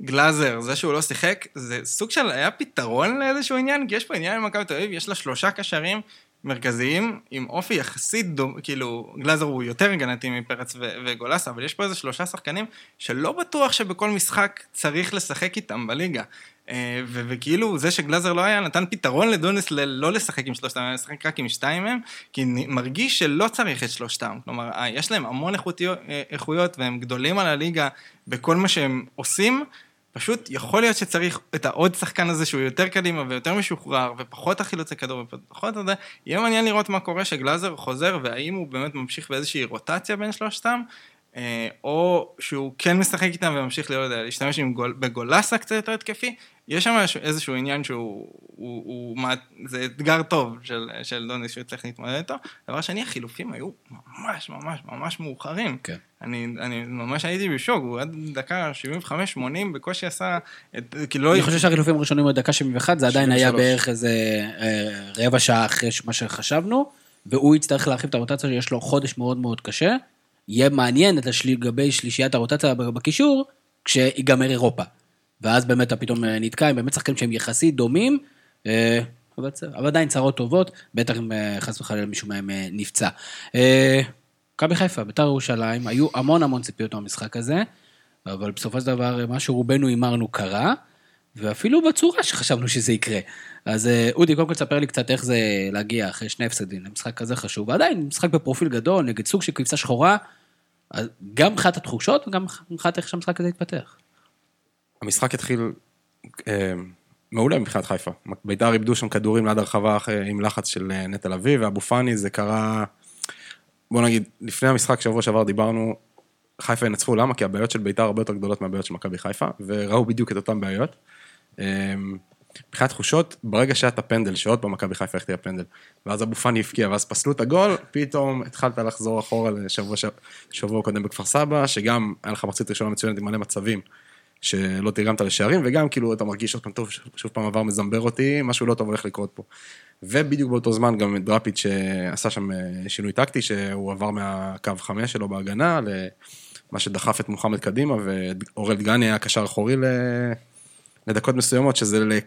גלאזר, זה שהוא לא שיחק, זה סוג של היה פתרון לאיזשהו עניין, כי יש פה עניין עם מכבי תל אביב, יש לה שלושה קשרים מרכזיים, עם אופי יחסית דומה, כאילו, גלאזר הוא יותר הגנתי מפרץ ו- וגולסה, אבל יש פה איזה שלושה שחקנים שלא בטוח שבכל משחק צריך לשחק איתם בליגה. אה, ו- וכאילו, זה שגלאזר לא היה, נתן פתרון לדוניס ל- לא לשחק עם שלושתם, אלא לשחק רק עם שתיים מהם, כי מרגיש שלא צריך את שלושתם. כלומר, אה, יש להם המון אה, איכויות, והם גדולים על הליגה בכל מה שהם עושים. פשוט יכול להיות שצריך את העוד שחקן הזה שהוא יותר קדימה ויותר משוחרר ופחות החילוצי כדור ופחות זה, יהיה מעניין לראות מה קורה שגלאזר חוזר והאם הוא באמת ממשיך באיזושהי רוטציה בין שלושתם, או שהוא כן משחק איתם וממשיך להיות, להשתמש גול, בגולסה קצת יותר התקפי, יש שם איזשהו עניין שהוא, הוא, הוא, הוא, זה אתגר טוב של, של דוניס שהוא צריך להתמודד איתו. דבר שני, החילופים היו ממש ממש ממש מאוחרים. כן. אני, אני ממש הייתי בשוק, הוא עד דקה 75-80 בקושי עשה, את, כאילו לא... אני חושב שהחילופים הראשונים היו דקה 71, זה עדיין היה בערך איזה אה, רבע שעה אחרי מה שחשבנו, והוא יצטרך להרחיב את הרוטציה, שיש לו חודש מאוד מאוד קשה. יהיה מעניין לגבי שלישיית הרוטציה בקישור, כשיגמר אירופה. ואז באמת אתה פתאום אה, נתקע עם באמת שחקנים שהם יחסית דומים, אה, אבל, אבל עדיין צרות טובות, בטח אם אה, חס וחלילה מישהו מהם נפצע. מכבי חיפה, בית"ר ירושלים, היו המון המון ציפיות מהמשחק הזה, אבל בסופו של דבר מה שרובנו הימרנו קרה, ואפילו בצורה שחשבנו שזה יקרה. אז אודי, קודם כל תספר לי קצת איך זה להגיע אחרי שני הפסדים למשחק כזה חשוב, ועדיין משחק בפרופיל גדול, נגד סוג של קבוצה שחורה, גם מבחינת התחושות וגם מבחינת איך שהמשחק הזה התפתח. המשחק התחיל אה, מעולה מבחינת חיפה. בית"ר איבדו שם כדורים ליד הרחבה עם לחץ של אה, נטע לביא, ואבו פאני זה קרה, בוא נגיד, לפני המשחק שבוע שעבר דיברנו, חיפה ינצחו, למה? כי הבעיות של בית"ר הרבה יותר גדולות מהבעיות של מכבי חיפה, וראו בדיוק את אותן בעיות. אה, מבחינת תחושות, ברגע שהיה את הפנדל, שעוד פעם מכבי חיפה החטיאה פנדל, ואז אבו פאני הבקיע, ואז פסלו את הגול, פתאום התחלת לחזור אחורה לשבוע ש- שבוע קודם בכפר סבא, שגם היה לך מחצית ראשונה מצוינת עם מלא מצבים, שלא תרגמת לשערים, וגם כאילו אתה מרגיש עוד פעם טוב, שוב, פעם עבר מזמבר אותי, משהו לא טוב הולך לקרות פה. ובדיוק באותו זמן גם דראפיץ' שעשה שם אה, שינוי טקטי, שהוא עבר מהקו חמש שלו בהגנה, למה שדחף את מוחמד קדימה, ואורל דגני היה קשר אחורי. לדקות מסוימות, שזה.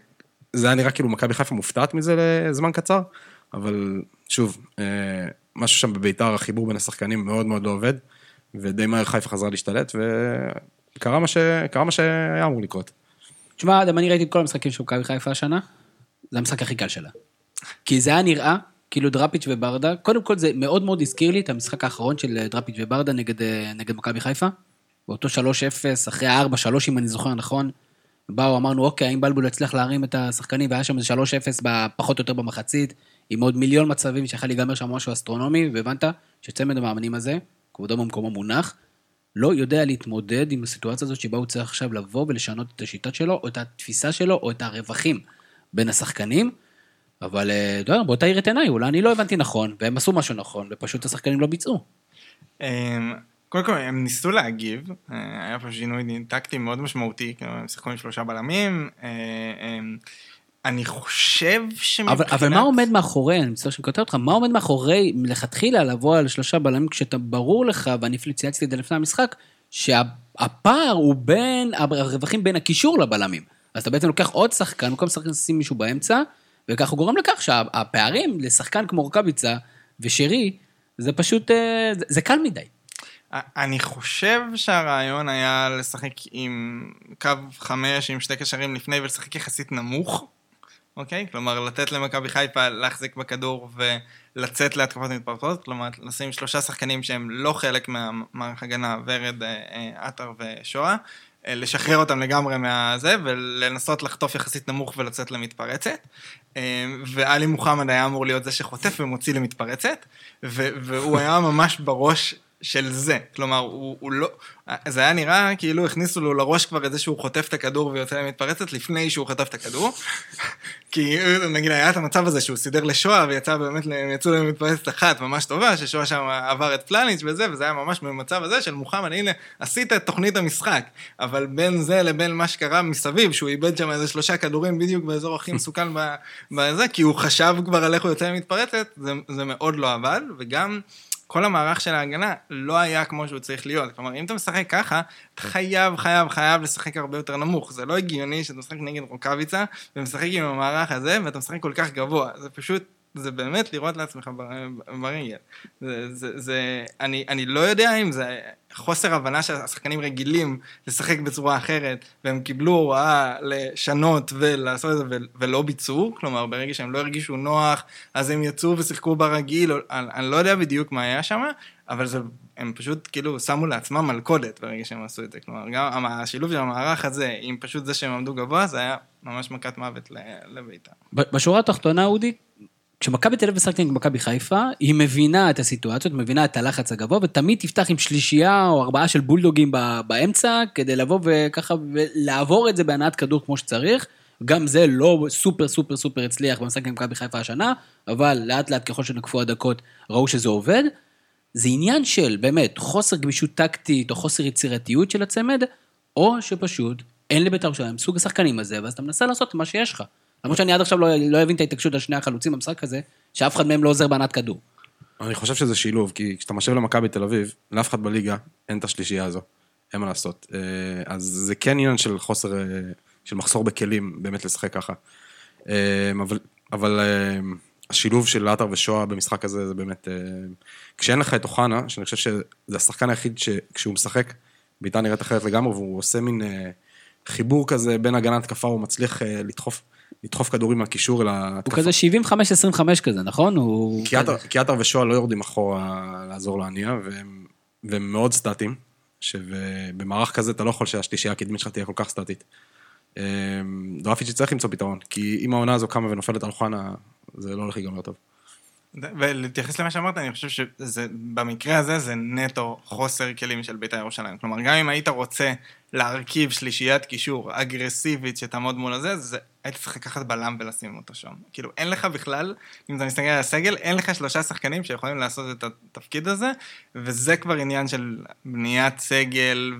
זה היה נראה כאילו מכבי חיפה מופתעת מזה לזמן קצר, אבל שוב, אה, משהו שם בביתר, החיבור בין השחקנים מאוד מאוד לא עובד, ודי מהר חיפה חזרה להשתלט, וקרה מה, ש... מה שהיה אמור לקרות. תשמע, גם אני ראיתי את כל המשחקים של מכבי חיפה השנה, זה המשחק הכי קל שלה. כי זה היה נראה, כאילו דראפיץ' וברדה, קודם כל זה מאוד מאוד הזכיר לי את המשחק האחרון של אה, דראפיץ' וברדה נגד, אה, נגד מכבי חיפה. באותו 3-0, אחרי ה-4-3 אם אני זוכר נכון. באו, אמרנו, אוקיי, האם בלבול יצליח להרים את השחקנים, והיה שם איזה 3-0 פחות או יותר במחצית, עם עוד מיליון מצבים שיכול להיגמר שם משהו אסטרונומי, והבנת שצמד המאמנים הזה, כבודו במקומו מונח, לא יודע להתמודד עם הסיטואציה הזאת שבה הוא צריך עכשיו לבוא ולשנות את השיטה שלו, או את התפיסה שלו, או את הרווחים בין השחקנים. אבל אה, יודע, בוא תאיר את עיניי, אולי אני לא הבנתי נכון, והם עשו משהו נכון, ופשוט השחקנים לא ביצעו. קודם כל, הם ניסו להגיב, אה, היה פה שינוי טקטי מאוד משמעותי, כאילו, הם שיחקו עם שלושה בלמים. אה, אני חושב שמבחינת... אבל, מה עומד מאחורי, אני מצטער שאני קוטע אותך, מה עומד מאחורי מלכתחילה לבוא על שלושה בלמים כשאתה ברור לך, ואני אפילו צייצתי את זה לפני המשחק, שהפער הוא בין, הרווחים בין הקישור לבלמים. אז אתה בעצם לוקח עוד שחקן, במקום שחקן לשים מישהו באמצע, וכך הוא גורם לכך שהפערים לשחקן כמו רוקאביצה ושרי, זה פשוט, אה, זה קל מדי. אני חושב שהרעיון היה לשחק עם קו חמש, עם שתי קשרים לפני, ולשחק יחסית נמוך, אוקיי? כלומר, לתת למכבי חיפה להחזיק בכדור ולצאת להתקפות מתפרצות, כלומר, לשים שלושה שחקנים שהם לא חלק מהמערך הגנה, ורד, אה, אה, עטר ושואה, אה, לשחרר אותם לגמרי מהזה, ולנסות לחטוף יחסית נמוך ולצאת למתפרצת. ואלי מוחמד היה אמור להיות זה שחוטף ומוציא למתפרצת, והוא היה ממש בראש של זה. כלומר, הוא, הוא לא... זה היה נראה כאילו הכניסו לו לראש כבר את זה שהוא חוטף את הכדור ויוצא למתפרצת לפני שהוא חטף את הכדור. כי נגיד היה את המצב הזה שהוא סידר לשואה ויצא באמת, יצאו למתפרצת אחת ממש טובה, ששואה שם עבר את פלניץ' וזה, וזה היה ממש במצב הזה של מוחמד, הנה, עשית את תוכנית המשחק. אבל בין זה לבין מה שקרה מסביב, שהוא איבד שם איזה שלושה כדורים בדיוק באזור הכי מסוכן בזה, כי הוא חשב כבר על איך הוא יוצא למתפרצת, זה, זה מאוד לא עבד, וגם... כל המערך של ההגנה לא היה כמו שהוא צריך להיות. כלומר, אם אתה משחק ככה, אתה חייב, חייב, חייב לשחק הרבה יותר נמוך. זה לא הגיוני שאתה משחק נגד רוקאביצה, ומשחק עם המערך הזה, ואתה משחק כל כך גבוה. זה פשוט זה באמת לראות לעצמך ברגל. זה, זה, זה, אני, אני לא יודע אם זה חוסר הבנה שהשחקנים רגילים לשחק בצורה אחרת, והם קיבלו הוראה לשנות ולעשות את זה ולא ביצעו, כלומר ברגע שהם לא הרגישו נוח, אז הם יצאו ושיחקו ברגיל, אני, אני לא יודע בדיוק מה היה שם, אבל זה, הם פשוט כאילו שמו לעצמם מלכודת ברגע שהם עשו את זה. כלומר, גם השילוב של המערך הזה עם פשוט זה שהם עמדו גבוה, זה היה ממש מכת מוות לביתה. בשורה התחתונה, אודי, כשמכבי תל אביב משחקת עם מכבי חיפה, היא מבינה את הסיטואציות, מבינה את הלחץ הגבוה, ותמיד תפתח עם שלישייה או ארבעה של בולדוגים באמצע, כדי לבוא וככה, ולעבור את זה בהנעת כדור כמו שצריך. גם זה לא סופר סופר סופר הצליח במשחק עם מכבי חיפה השנה, אבל לאט לאט ככל שנקפו הדקות ראו שזה עובד. זה עניין של באמת חוסר גמישות טקטית או חוסר יצירתיות של הצמד, או שפשוט אין לבית"ר ירושלים סוג השחקנים הזה, ואז אתה מנסה לעשות מה שיש לך. למרות שאני עד עכשיו לא, לא אבין את ההתעקשות על שני החלוצים במשחק הזה, שאף אחד מהם לא עוזר בענת כדור. אני חושב שזה שילוב, כי כשאתה משאב למכבי תל אביב, לאף אחד בליגה אין את השלישייה הזו, אין מה לעשות. אה, אז זה כן עניין של חוסר, אה, של מחסור בכלים באמת לשחק ככה. אה, אבל, אבל השילוב של עטר ושואה במשחק הזה, זה באמת... כשאין לך את אוחנה, שאני חושב שזה השחקן היחיד שכשהוא משחק, ביתר נראית אחרת לגמרי, והוא עושה מין חיבור כזה בין הגנה להתקפה, הוא מצליח לדחוף. לדחוף כדורים מהקישור אל ההתקפה. הוא כזה 75-25 כזה, נכון? כי עטר ושואה לא יורדים אחורה לעזור להניע, והם, והם מאוד סטטיים, שבמערך כזה אתה לא יכול שהשלישייה הקדמית שלך תהיה כל כך סטטית. אמ, דרפיץ' צריך למצוא פתרון, כי אם העונה הזו קמה ונופלת על אוחנה, זה לא הולך להיגמר טוב. ולהתייחס למה שאמרת, אני חושב שבמקרה הזה זה נטו חוסר כלים של בית"ר ירושלים. כלומר, גם אם היית רוצה להרכיב שלישיית קישור אגרסיבית שתעמוד מול הזה, זה היית צריך לקחת בלם ולשים אותו שם. כאילו, אין לך בכלל, אם אתה מסתכל על הסגל, אין לך שלושה שחקנים שיכולים לעשות את התפקיד הזה, וזה כבר עניין של בניית סגל,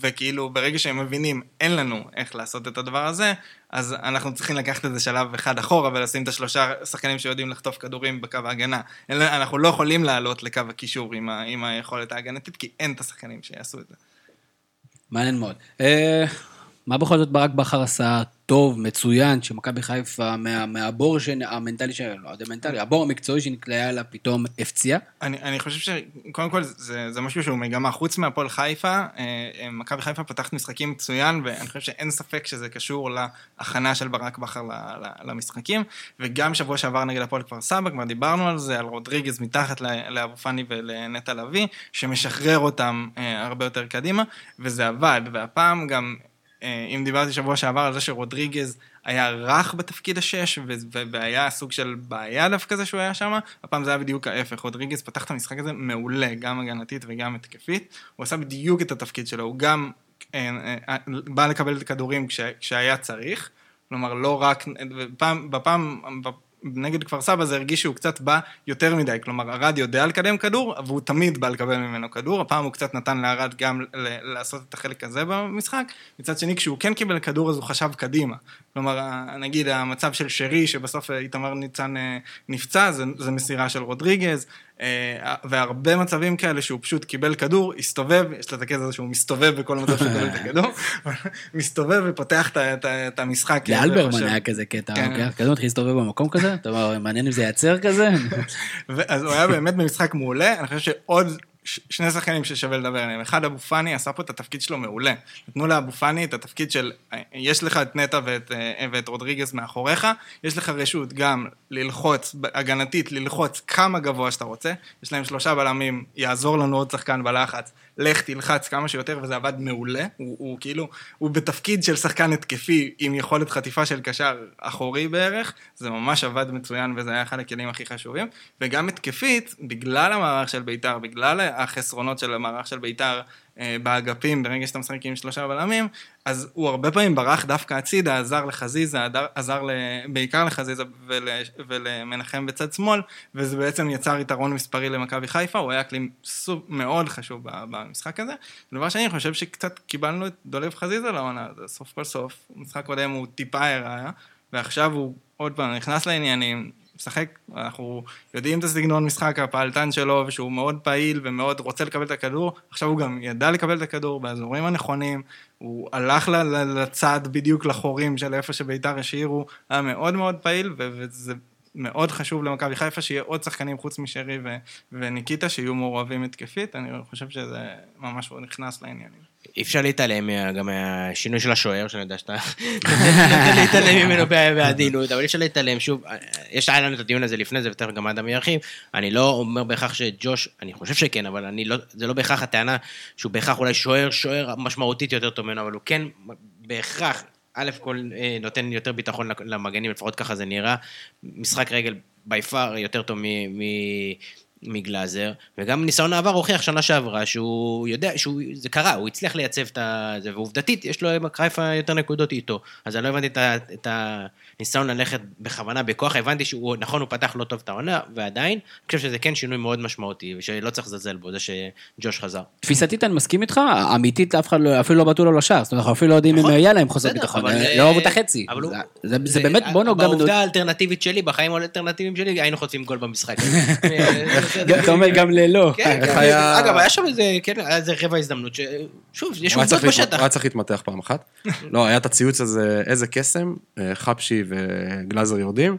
וכאילו, ברגע שהם מבינים, אין לנו איך לעשות את הדבר הזה, אז אנחנו צריכים לקחת את זה שלב אחד אחורה ולשים את השלושה שחקנים שיודעים לחטוף כדורים בקו ההגנה. אנחנו לא יכולים לעלות לקו הקישור עם, ה- עם היכולת ההגנתית, כי אין את השחקנים שיעשו את זה. מעניין מאוד. אה, מה בכל זאת ברק בכר עשה טוב, מצוין, שמכבי חיפה מה, מהבור שנ- המנטלי, של- לא יודע מנטלי, הבור המקצועי שנקלעה אליו פתאום הפציע? אני, אני חושב שקודם כל זה, זה משהו שהוא מגמה. חוץ מהפועל חיפה, אה, אה, מכבי חיפה פותחת משחקים מצוין, ואני חושב שאין ספק שזה קשור להכנה של ברק בכר למשחקים. וגם שבוע שעבר נגד הפועל כפר סבא, כבר דיברנו על זה, על רודריגז מתחת לאבו פאני ולנטע לביא, שמשחרר אותם אה, הרבה יותר קדימה, וזה עבד. והפעם גם, אם דיברתי שבוע שעבר על זה שרודריגז היה רך בתפקיד השש, והיה סוג של בעיה דווקא זה שהוא היה שם, הפעם זה היה בדיוק ההפך. רודריגז פתח את המשחק הזה מעולה, גם הגנתית וגם התקפית. הוא עשה בדיוק את התפקיד שלו, הוא גם אה, אה, בא לקבל את הכדורים כש- כשהיה צריך. כלומר, לא רק, בפעם, בפעם, נגד כפר סבא זה הרגיש שהוא קצת בא יותר מדי, כלומר, ארד יודע לקדם כדור, והוא תמיד בא לקבל ממנו כדור, הפעם הוא קצת נתן לארד גם לעשות את החלק הזה במשחק, מצד שני, כשהוא כן קיבל כדור אז הוא חשב קדימה. כלומר, נגיד המצב של שרי, שבסוף אה, איתמר ניצן אה, נפצע, זה, זה מסירה של רודריגז, והרבה מצבים כאלה שהוא פשוט קיבל כדור, הסתובב, יש לו את הקטע הזה שהוא מסתובב בכל מצב שהוא קיבל את הכדור, מסתובב ופותח את המשחק. לאלברמן היה כזה קטע, כן. אוקיי? כזה מתחיל להסתובב במקום כזה, אתה אומר, מעניין אם זה ייעצר כזה? אז הוא היה באמת במשחק מעולה, אני חושב שעוד שני שחקנים ששווה לדבר עליהם. אחד, אבו פאני עשה פה את התפקיד שלו מעולה. נתנו לאבו פאני את התפקיד של, יש לך את נטע ואת, אה, ואת רודריגז מאחוריך, יש לך רשות גם ללחוץ, הגנתית, ללחוץ כמה גבוה שאתה רוצה. יש להם שלושה בלמים, יעזור לנו עוד שחקן בלחץ. לך תלחץ כמה שיותר, וזה עבד מעולה. הוא, הוא כאילו, הוא בתפקיד של שחקן התקפי עם יכולת חטיפה של קשר אחורי בערך, זה ממש עבד מצוין וזה היה אחד הכלים הכי חשובים. וגם התקפית, בגלל המערך של בית"ר, בגלל החסרונות של המערך של בית"ר אה, באגפים, ברגע שאתה משחק עם שלושה בלמים, אז הוא הרבה פעמים ברח דווקא הצידה, עזר לחזיזה, עזר, בעיקר לחזיזה ול, ולמנחם בצד שמאל, וזה בעצם יצר יתרון מספרי למכבי חיפה, הוא היה כלי סופ, מאוד חשוב במשחק הזה. דבר שני, אני חושב שקצת קיבלנו את דולב חזיזה לעונה, סוף כל סוף, במשחק קודם הוא טיפה הראה, ועכשיו הוא עוד פעם נכנס לעניינים, משחק, אנחנו יודעים את הסגנון משחק הפעלתן שלו, ושהוא מאוד פעיל ומאוד רוצה לקבל את הכדור, עכשיו הוא גם ידע לקבל את הכדור באזורים הנכונים, הוא הלך לצד בדיוק לחורים של איפה שביתר השאירו, היה מאוד מאוד פעיל, וזה מאוד חשוב למכבי חיפה שיהיה עוד שחקנים חוץ משרי ו- וניקיטה שיהיו מעורבים התקפית, אני חושב שזה ממש נכנס לעניינים. אי אפשר להתעלם גם מהשינוי של השוער, שאני יודע שאתה להתעלם ממנו בעדינות, אבל אי אפשר להתעלם, שוב, יש לנו את הדיון הזה לפני זה, ותכף גם אדם ירחיב, אני לא אומר בהכרח שג'וש, אני חושב שכן, אבל אני לא, זה לא בהכרח הטענה שהוא בהכרח אולי שוער, שוער משמעותית יותר טוב ממנו, אבל הוא כן בהכרח, א' כל אה, נותן יותר ביטחון למגנים, לפחות ככה זה נראה, משחק רגל בי פאר יותר טוב מגלאזר, וגם ניסיון העבר הוכיח שנה שעברה שהוא יודע, שהוא, זה קרה, הוא הצליח לייצב את זה, ועובדתית יש לו בחיפה יותר נקודות איתו. אז אני לא הבנתי את, ה, את הניסיון ללכת בכוונה בכוח, הבנתי שהוא, נכון, הוא פתח לא טוב את העונה, ועדיין, אני חושב שזה כן שינוי מאוד משמעותי, ושלא צריך לזלזל בו, זה שג'וש חזר. תפיסתית אני מסכים איתך, אמיתית אף אחד לא, אפילו לא בעטו לו לשער, זאת אומרת, אנחנו אפילו לא יודעים אם נכון. היה להם חוסר ביטחון, לא אה, אהבו את החצי. אבל הוא- זה- באמת, בוא נוגע בעובדה האלטרנטיבית שלי, בחיים האלטרנטיביים שלי, היינו חוטפים גול במשחק. אתה אומר גם ללא. כן, כן. אגב, היה שם איזה, כן, רבע הזדמנות, ש... שוב, יש עובדות בשטח. הוא היה צריך להתמתח פעם אחת. לא, היה את הציוץ הזה, איזה קסם, אה, חבשי וגלאזר יורדים,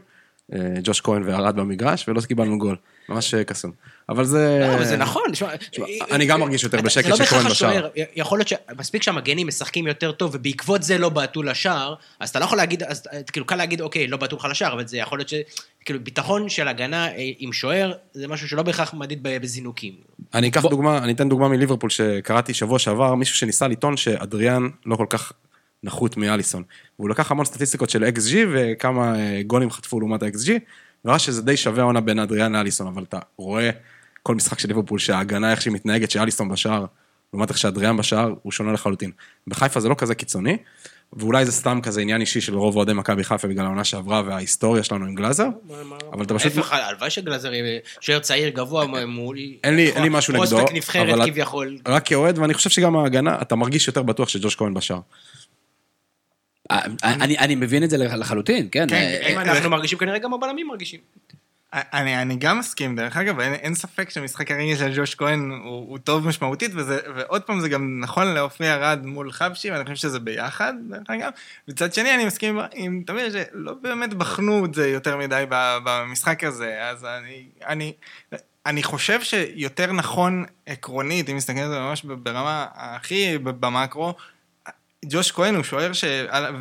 אה, ג'וש כהן וארד במגרש, ולא קיבלנו גול. ממש אה, קסום. אבל זה... לא, אבל זה נכון. אני גם מרגיש יותר בשקט זה לא שכהן בשער. יכול להיות שמספיק שהמגנים משחקים יותר טוב, ובעקבות זה לא בעטו לשער, אז אתה לא יכול להגיד, אז כאילו קל להגיד, אוקיי, לא בעטו לך לשער, אבל זה יכול להיות ש... כאילו, ביטחון של הגנה אה, עם שוער, זה משהו שלא בהכרח מדיד בזינוקים. אני אקח דוגמה, אני אתן דוגמה מליברפול שקראתי שבוע שעבר, מישהו שניסה לטעון שאדריאן לא כל כך נחות מאליסון. והוא לקח המון סטטיסטיקות של XG וכמה אה, גולים חטפו לעומת ה-XG, וראה שזה די שווה העונה בין אדריאן לאליסון, אבל אתה רואה כל משחק של ליברפול שההגנה איך שהיא מתנהגת, שאליסון בשער, לעומת איך שאדריאן בשער, הוא שונה לחלוטין. בחיפה זה לא כזה קיצוני, ואולי זה סתם כזה עניין אישי של רוב אוהדי מכבי חיפה בגלל העונה שעברה וההיסטוריה שלנו עם גלאזר, אבל אתה פשוט... ההפך, הלוואי שגלאזר יהיה שוער צעיר גבוה מול... אין לי- אין לי משהו נגדו, פרוספקט נבחרת אבל- כביכול. רק כאוהד, ואני חושב שגם ההגנה, אתה מרגיש יותר בטוח שג'וש כהן בשער. אה, אני אני מבין את זה לחלוטין, כן. אה, אם אנחנו מרגישים, כנראה גם הבלמים מרגישים. אני, אני גם מסכים, דרך אגב, אין, אין ספק שמשחק הרגל של ג'וש כהן הוא, הוא טוב משמעותית, וזה, ועוד פעם זה גם נכון לעופרי ארד מול חבשי, ואני חושב שזה ביחד, דרך אגב. מצד שני, אני מסכים עם- עם תמיר שלא באמת בחנו את זה יותר מדי ב- במשחק הזה, אז אני, אני, אני חושב שיותר נכון עקרונית, אם מסתכלים על זה ממש ברמה הכי במקרו, ג'וש כהן הוא שוער ש...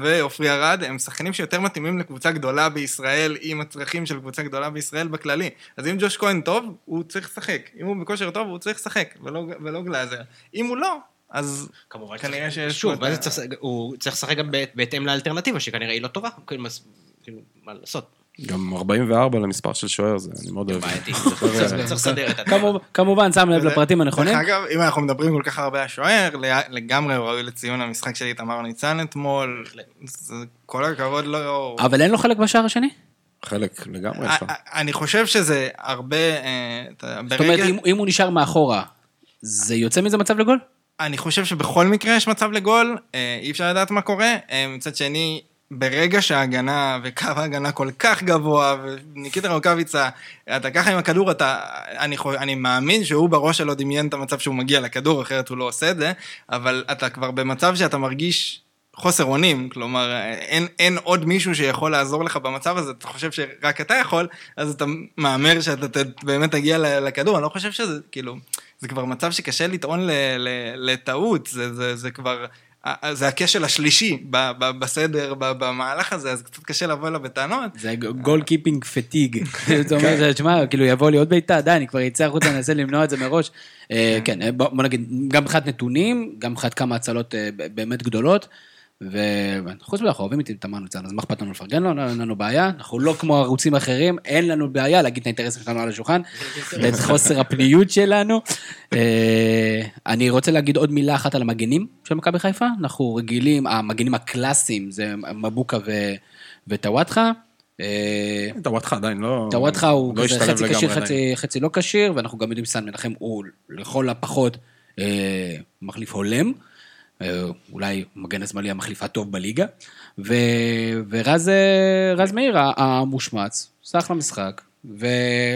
ועופרי ארד הם שחקנים שיותר מתאימים לקבוצה גדולה בישראל עם הצרכים של קבוצה גדולה בישראל בכללי. אז אם ג'וש כהן טוב, הוא צריך לשחק. אם הוא בכושר טוב, הוא צריך לשחק, ולא, ולא גלאזר. אם הוא לא, אז כמובן כנראה שיש... שוב, ואז צריך- הוא צריך לשחק גם בהת- בהתאם לאלטרנטיבה, שכנראה היא לא טובה. כאילו, מס- כאילו, מה לעשות? גם 44 למספר של שוער, זה אני מאוד אוהב. בעייתי. צריך צריך לסדר את הדבר. כמובן- שם לב לפרטים הנכונים. דרך אגב, אם אנחנו מדברים כל כך הרבה על שוער, לגמרי ראוי לציון המשחק של איתמר ניצן אתמול. זה- כל הכבוד לו. אבל אין לו חלק בשער השני? חלק לגמרי יש לו. אני חושב שזה הרבה... אה, זאת אומרת, אם הוא נשאר מאחורה, זה יוצא מזה מצב לגול? אני חושב שבכל מקרה יש מצב לגול, אה, אי אפשר לדעת מה קורה. אה, מצד שני, ברגע שההגנה וקו ההגנה כל כך גבוה, וניקיטה רוקאביצה, אתה ככה עם הכדור, אתה, אני, חו- אני מאמין שהוא בראש שלו דמיין את המצב שהוא מגיע לכדור, אחרת הוא לא עושה את זה, אבל אתה כבר במצב שאתה מרגיש חוסר אונים, כלומר, אין, אין עוד מישהו שיכול לעזור לך במצב הזה, אתה חושב שרק אתה יכול, אז אתה מהמר שאתה ת, באמת תגיע לכדור, אני לא חושב שזה, כאילו, זה כבר מצב שקשה לטעון לטעות, זה, זה, זה כבר, זה הכשל השלישי בסדר, במהלך הזה, אז קצת קשה לבוא אליו בטענות. זה goalkeeping fatigue. זאת אומרת, תשמע, כאילו יבוא לי עוד בעיטה, די, אני כבר אצא החוצה, ננסה למנוע את זה מראש. אה, כן, אה, בוא נגיד, גם מבחינת נתונים, גם מבחינת כמה הצלות אה, באמת גדולות. וחוץ מזה, אנחנו אוהבים את איתמר ניצן, אז מה אכפת לנו לפרגן לו, אין לנו בעיה, אנחנו לא כמו ערוצים אחרים, אין לנו בעיה להגיד את האינטרסים שלנו על השולחן, ואת חוסר הפניות שלנו. אה, אני רוצה להגיד עוד מילה אחת על המגנים של מכבי חיפה, אנחנו רגילים, המגנים הקלאסיים זה מבוקה וטוואטחה. אה, טוואטחה עדיין לא... טוואטחה הוא לא כזה חצי כשיר. חצי, לא כשיר, ואנחנו גם יודעים שסן מנחם הוא לכל הפחות אה, מחליף הולם. אה, אולי מגן השמאלי המחליף הטוב בליגה. ו, ורז אה, רז מאיר המושמץ, סך למשחק. ו...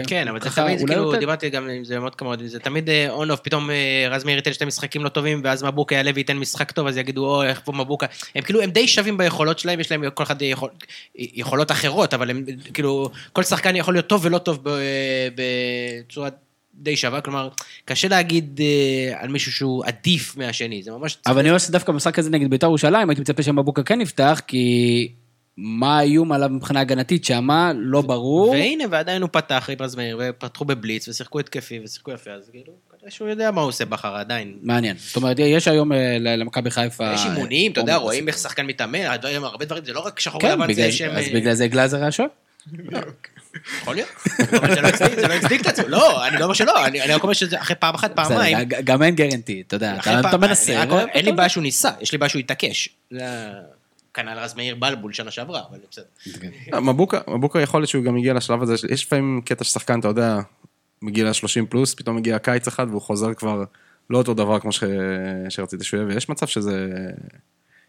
כן, אבל זה ככה, תמיד, אולי כאילו, יותר- דיברתי גם עם זה מאוד כמוד, זה תמיד און אוף, פתאום אה, רז מאיר ייתן שתי משחקים לא טובים, ואז מבוקה יעלה וייתן משחק טוב, אז יגידו, או, איך פה מבוקה. הם כאילו, הם די שווים ביכולות שלהם, יש להם כל אחד יכול, יכולות אחרות, אבל הם, כאילו, כל שחקן יכול להיות טוב ולא טוב בצורה די שווה, כלומר, קשה להגיד אה, על מישהו שהוא עדיף מהשני, זה ממש... אבל אני חושב שדווקא במשחק הזה נגד בית"ר ירושלים, הייתי מצפה שמבוקה כן יפתח, כי מה האיום עליו מבחינה הגנתית שמה, לא ברור. והנה, ועדיין הוא פתח עם רז מאיר, ופתחו בבליץ, ושיחקו התקפי, ושיחקו יפה, אז כאילו, כנראה שהוא יודע מה הוא עושה בכר עדיין. מעניין. זאת אומרת, יש היום אה, למכבי חיפה... יש אימונים, אתה יודע, אה, רואים איך שחקן מתאמן, הרבה דברים, זה לא רק שחור כן, לבן, בגלל- זה שהם... אז אה, בגלל זה גלאזר השוער? יכול להיות. זה לא הצדיק- זה לא הצדיק את עצמו. לא, אני לא אומר שלא, אני רק אומר שזה אחרי פעם אחת, פעמיים. גם אין גרנטי, אתה יודע, אתה- מנסה. אין לי בעיה שהוא ניסה, יש לי בעיה שהוא התעקש. כנ"ל רז מאיר בלבול שנה שעברה, אבל בסדר. כן. מבוקה, מבוקה יכול להיות שהוא גם הגיע לשלב הזה, יש לפעמים קטע ששחקן, אתה יודע, מגיע ל-30 פלוס, פתאום מגיע קיץ אחד והוא חוזר כבר לא אותו דבר כמו ש... שרציתי שהוא יהיה, ויש מצב שזה...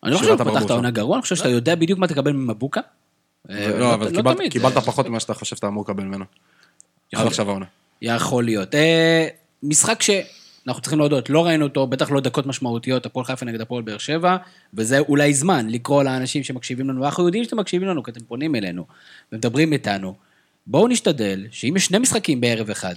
אני לא חושב שהוא פתח הברבור את העונה גרוע, אני חושב שאתה יודע בדיוק מה תקבל ממבוקה. אה, לא, אבל קיבלת- תמיד, קיבלת פחות ממה שאתה חושב שאתה אמור לקבל ממנו. עד. עכשיו העונה. יכול להיות. אה, משחק שאנחנו צריכים להודות, לא ראינו אותו, בטח לא דקות משמעותיות, הפועל חיפה נגד הפועל באר שבע, וזה אולי זמן לקרוא לאנשים שמקשיבים לנו, ואנחנו יודעים שאתם מקשיבים לנו, כי אתם פונים אלינו ומדברים איתנו. בואו נשתדל שאם יש שני משחקים בערב אחד,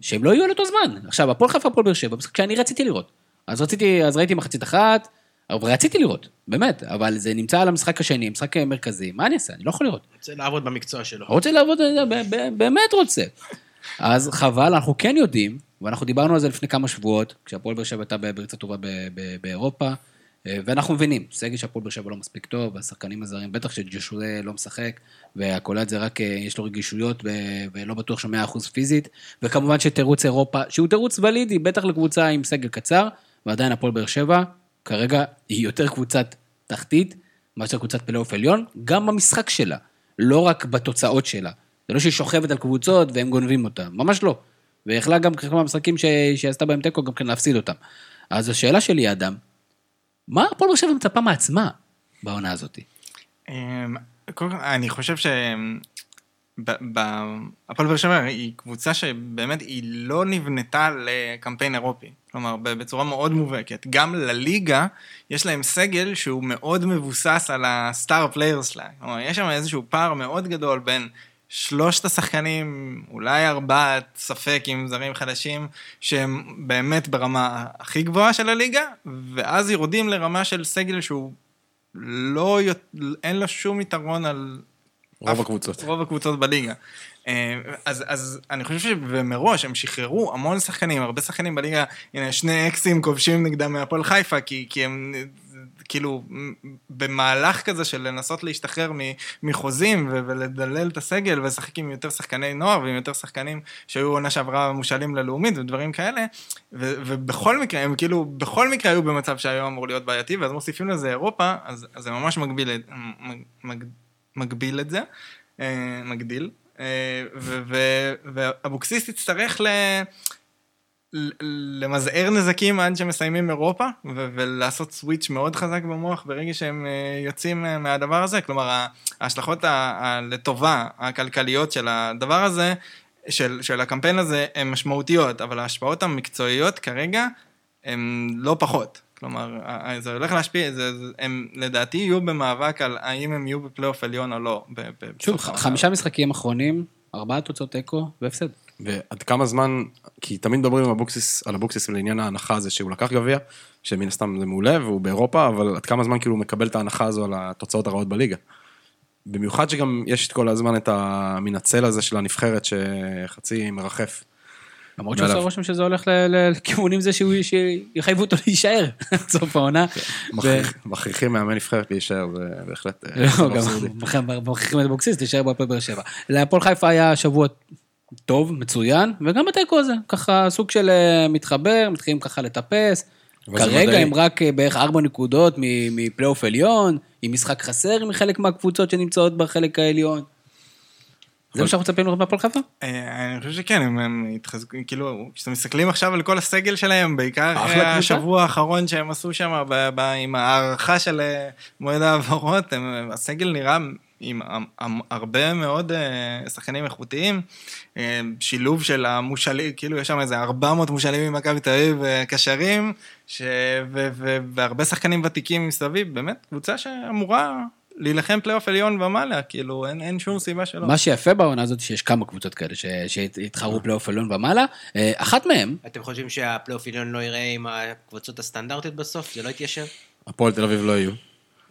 שהם לא יהיו על אותו זמן. עכשיו, הפועל חיפה, הפועל באר שבע, משחק שאני רציתי לראות. אז רציתי, אז ראיתי מחצית אחת, אבל רציתי לראות, באמת, אבל זה נמצא על המשחק השני, משחק מרכזי, מה אני אעשה? אני לא יכול לראות. רוצה לעבוד במקצוע שלו. רוצה לעבוד, ב- באמת רוצה. אז חבל, אנחנו כן יודעים, ואנחנו דיברנו על זה לפני כמה שבועות, כשהפועל באר שבע הייתה בריצה טובה באירופה, אה, ואנחנו מבינים, סגל של הפועל באר שבע לא מספיק טוב, והשחקנים הזרים, בטח שג'ושווה לא משחק, והקולט זה רק, אה, יש לו רגישויות, ולא בטוח שהוא 100% פיזית, וכמובן שתירוץ אירופה, שהוא תירוץ ולידי, בטח לקבוצה עם סגל קצר, ועדיין הפועל באר שבע, כרגע היא יותר קבוצת תחתית מאשר קבוצת פלייאוף עליון, גם במשחק שלה, לא רק בתוצאות שלה. זה לא שהיא שוכבת על קבוצות והם גונבים אותה, ממש לא. ויכלה גם כמה משחקים שהיא עשתה בהם תיקו גם כן להפסיד אותם. אז השאלה שלי, אדם, מה הפועל באר שבע מצפה מעצמה בעונה הזאת? אמ, אני חושב ש... הפועל באר שבע היא קבוצה שבאמת היא לא נבנתה לקמפיין אירופי. כלומר, בצורה מאוד מובהקת. גם לליגה יש להם סגל שהוא מאוד מבוסס על ה star players שלה. כלומר, יש שם איזשהו פער מאוד גדול בין שלושת השחקנים, אולי ארבעת, ספק עם זרים חדשים, שהם באמת ברמה הכי גבוהה של הליגה, ואז יורדים לרמה של סגל שהוא לא, אין לו שום יתרון על רוב הקבוצות. רוב הקבוצות בליגה. אה, אז, אז אני חושב שמראש הם שחררו המון שחקנים, הרבה שחקנים בליגה, הנה שני אקסים כובשים נגדם מהפועל חיפה, כי, כי הם כאילו במהלך כזה של לנסות להשתחרר מחוזים ו- ולדלל את הסגל ולשחק עם יותר שחקני נוער ועם יותר שחקנים שהיו עונה שעברה מושאלים ללאומית ודברים כאלה, ו- ובכל מקרה, הם כאילו, בכל מקרה היו במצב שהיו אמור להיות בעייתי, ואז מוסיפים לזה אירופה, אז, אז זה ממש מגביל, מג, מג, מגביל את זה, אה, מגדיל, אה, ואבוקסיס יצטרך ל... למזער נזקים עד שמסיימים אירופה, ולעשות סוויץ' מאוד חזק במוח ברגע שהם אה, יוצאים מהדבר הזה. כלומר, ההשלכות ה- ה- לטובה, הכלכליות של הדבר הזה, של, של הקמפיין הזה, הן משמעותיות, אבל ההשפעות המקצועיות כרגע הן לא פחות. כלומר, זה הולך להשפיע, זה, זה, הם לדעתי יהיו במאבק על האם הם יהיו בפלייאוף עליון או לא. ב- ב- שוב. חמישה משחקים אחרונים, ארבעה תוצאות תיקו והפסד. ועד כמה זמן, כי תמיד מדברים על אבוקסיס, על אבוקסיס לעניין ההנחה הזה שהוא לקח גביע, שמן הסתם זה מעולה והוא באירופה, אבל עד כמה זמן כאילו הוא מקבל את ההנחה הזו על התוצאות הרעות בליגה. במיוחד שגם יש את כל הזמן את המין הצל הזה של הנבחרת שחצי מרחף. למרות. שעושה רושם שזה הולך לכיוונים זה שיחייבו אותו להישאר עד סוף העונה. מכריח- מכריחים מאמן נבחרת להישאר, זה בהחלט אה, לא, גם. מכריחים את אבוקסיס להישאר בהפועל באר שבע. להפועל חיפה היה שבוע טוב, מצוין, וגם בתיקו הזה, ככה סוג של אה, מתחבר, מתחילים ככה לטפס. כרגע. הם רק אה, בערך ארבע נקודות מפלייאוף עליון, עם משחק חסר מחלק מהקבוצות שנמצאות בחלק העליון. זה מה שאנחנו מצפים לראות בהפועל חיפה? אה, אני חושב שכן, הם, התחזקו, כאילו, כשאתם מסתכלים עכשיו על כל הסגל שלהם, בעיקר. השבוע האחרון שהם עשו שם, עם ההארכה של אה, מועד ההעברות, הסגל נראה עם הרבה מאוד אה, שחקנים איכותיים, שילוב של המושאלים, כאילו יש שם איזה 400 מושאלים ממכבי תל אביב קשרים, ש, ו, ו, והרבה שחקנים ותיקים מסביב, באמת, קבוצה שאמורה... להילחם פלייאוף עליון ומעלה, כאילו, אין, אין שום סיבה שלא. מה שיפה בעונה הזאת, שיש כמה קבוצות כאלה ש- שהתחרו פלייאוף עליון ומעלה. אה, אחת מהן, אתם חושבים שהפלייאוף עליון לא יראה עם הקבוצות הסטנדרטיות בסוף? זה לא יתיישר? הפועל תל אביב לא יהיו.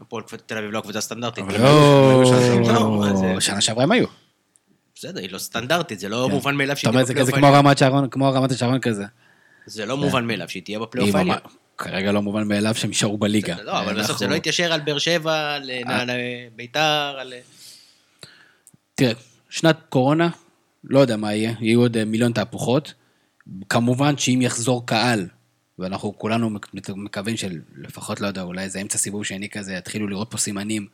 הפועל תל אביב לא הקבוצה הסטנדרטית. לא, מה זה- או, שנה שעברה הם היו. בסדר, היא לא סטנדרטית, זה לא מובן מאליו שהיא תהיה זה בפלייאוף כמו העליון. רמת שרון, כמו רמת השרון כזה. זה לא מובן מאליו שהיא תהיה בפלייאוף העליון. כרגע לא מובן מאליו שהם יישארו בליגה. לא, אבל בסוף זה לא יתיישר על באר שבע, על אה. על ביתר, על... תראה, שנת קורונה, לא יודע מה יהיה, יהיו עוד אה, מיליון תהפוכות. כמובן שאם יחזור קהל, ואנחנו כולנו מק- מקווים שלפחות, לא יודע, אולי איזה אמצע סיבוב שני כזה, יתחילו לראות פה סימנים,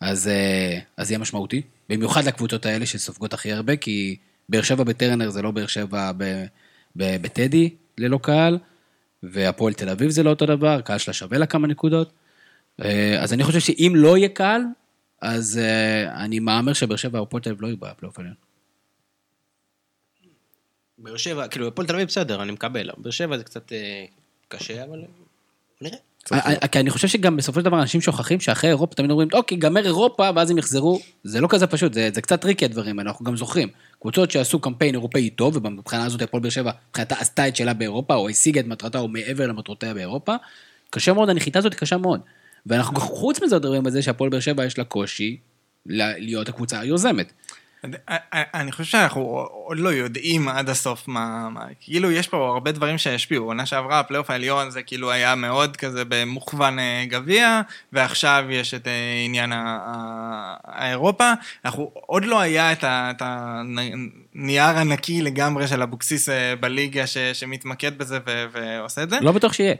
אז, אה, אז יהיה משמעותי. במיוחד לקבוצות האלה שסופגות הכי הרבה, כי באר שבע בטרנר זה לא באר שבע בטדי, ללא קהל, והפועל תל אביב זה לא אותו דבר, קהל שלה שווה לה כמה נקודות. אה, אז אני חושב שאם לא יהיה קהל, אז אה, אני מהמר שבאר שבע והפועל תל אביב לא יהיו בפלייאוף העליון. באר שבע, כאילו, הפועל תל אביב בסדר, אני מקבל. באר שבע זה קצת אה, קשה, אבל נראה. אה, אה, כי אני חושב שגם בסופו של דבר אנשים שוכחים שאחרי אירופה תמיד אומרים, אוקיי, גמר אירופה ואז הם יחזרו. זה לא כזה פשוט, זה, זה קצת טריקי הדברים, אנחנו גם זוכרים. קבוצות שעשו קמפיין אירופאי טוב, ובמבחינה הזאת הפועל באר שבע, מבחינתה עשתה את שלה באירופה, או השיגה את מטרתה, או מעבר למטרותיה באירופה, קשה מאוד, הנחיתה הזאת קשה מאוד. ואנחנו חוץ מזה מדברים על זה שהפועל באר שבע יש לה קושי להיות הקבוצה היוזמת. אני חושב שאנחנו עוד לא יודעים עד הסוף מה, מה, כאילו יש פה הרבה דברים שהשפיעו. עונה שעברה, הפלייאוף העליון זה כאילו היה מאוד כזה במוכוון אה, גביע, ועכשיו יש את אה, עניין האירופה. אנחנו, עוד לא היה את הנייר הנקי לגמרי של אבוקסיס אה, בליגה ש, שמתמקד בזה ו, ועושה את זה. לא בטוח שיהיה.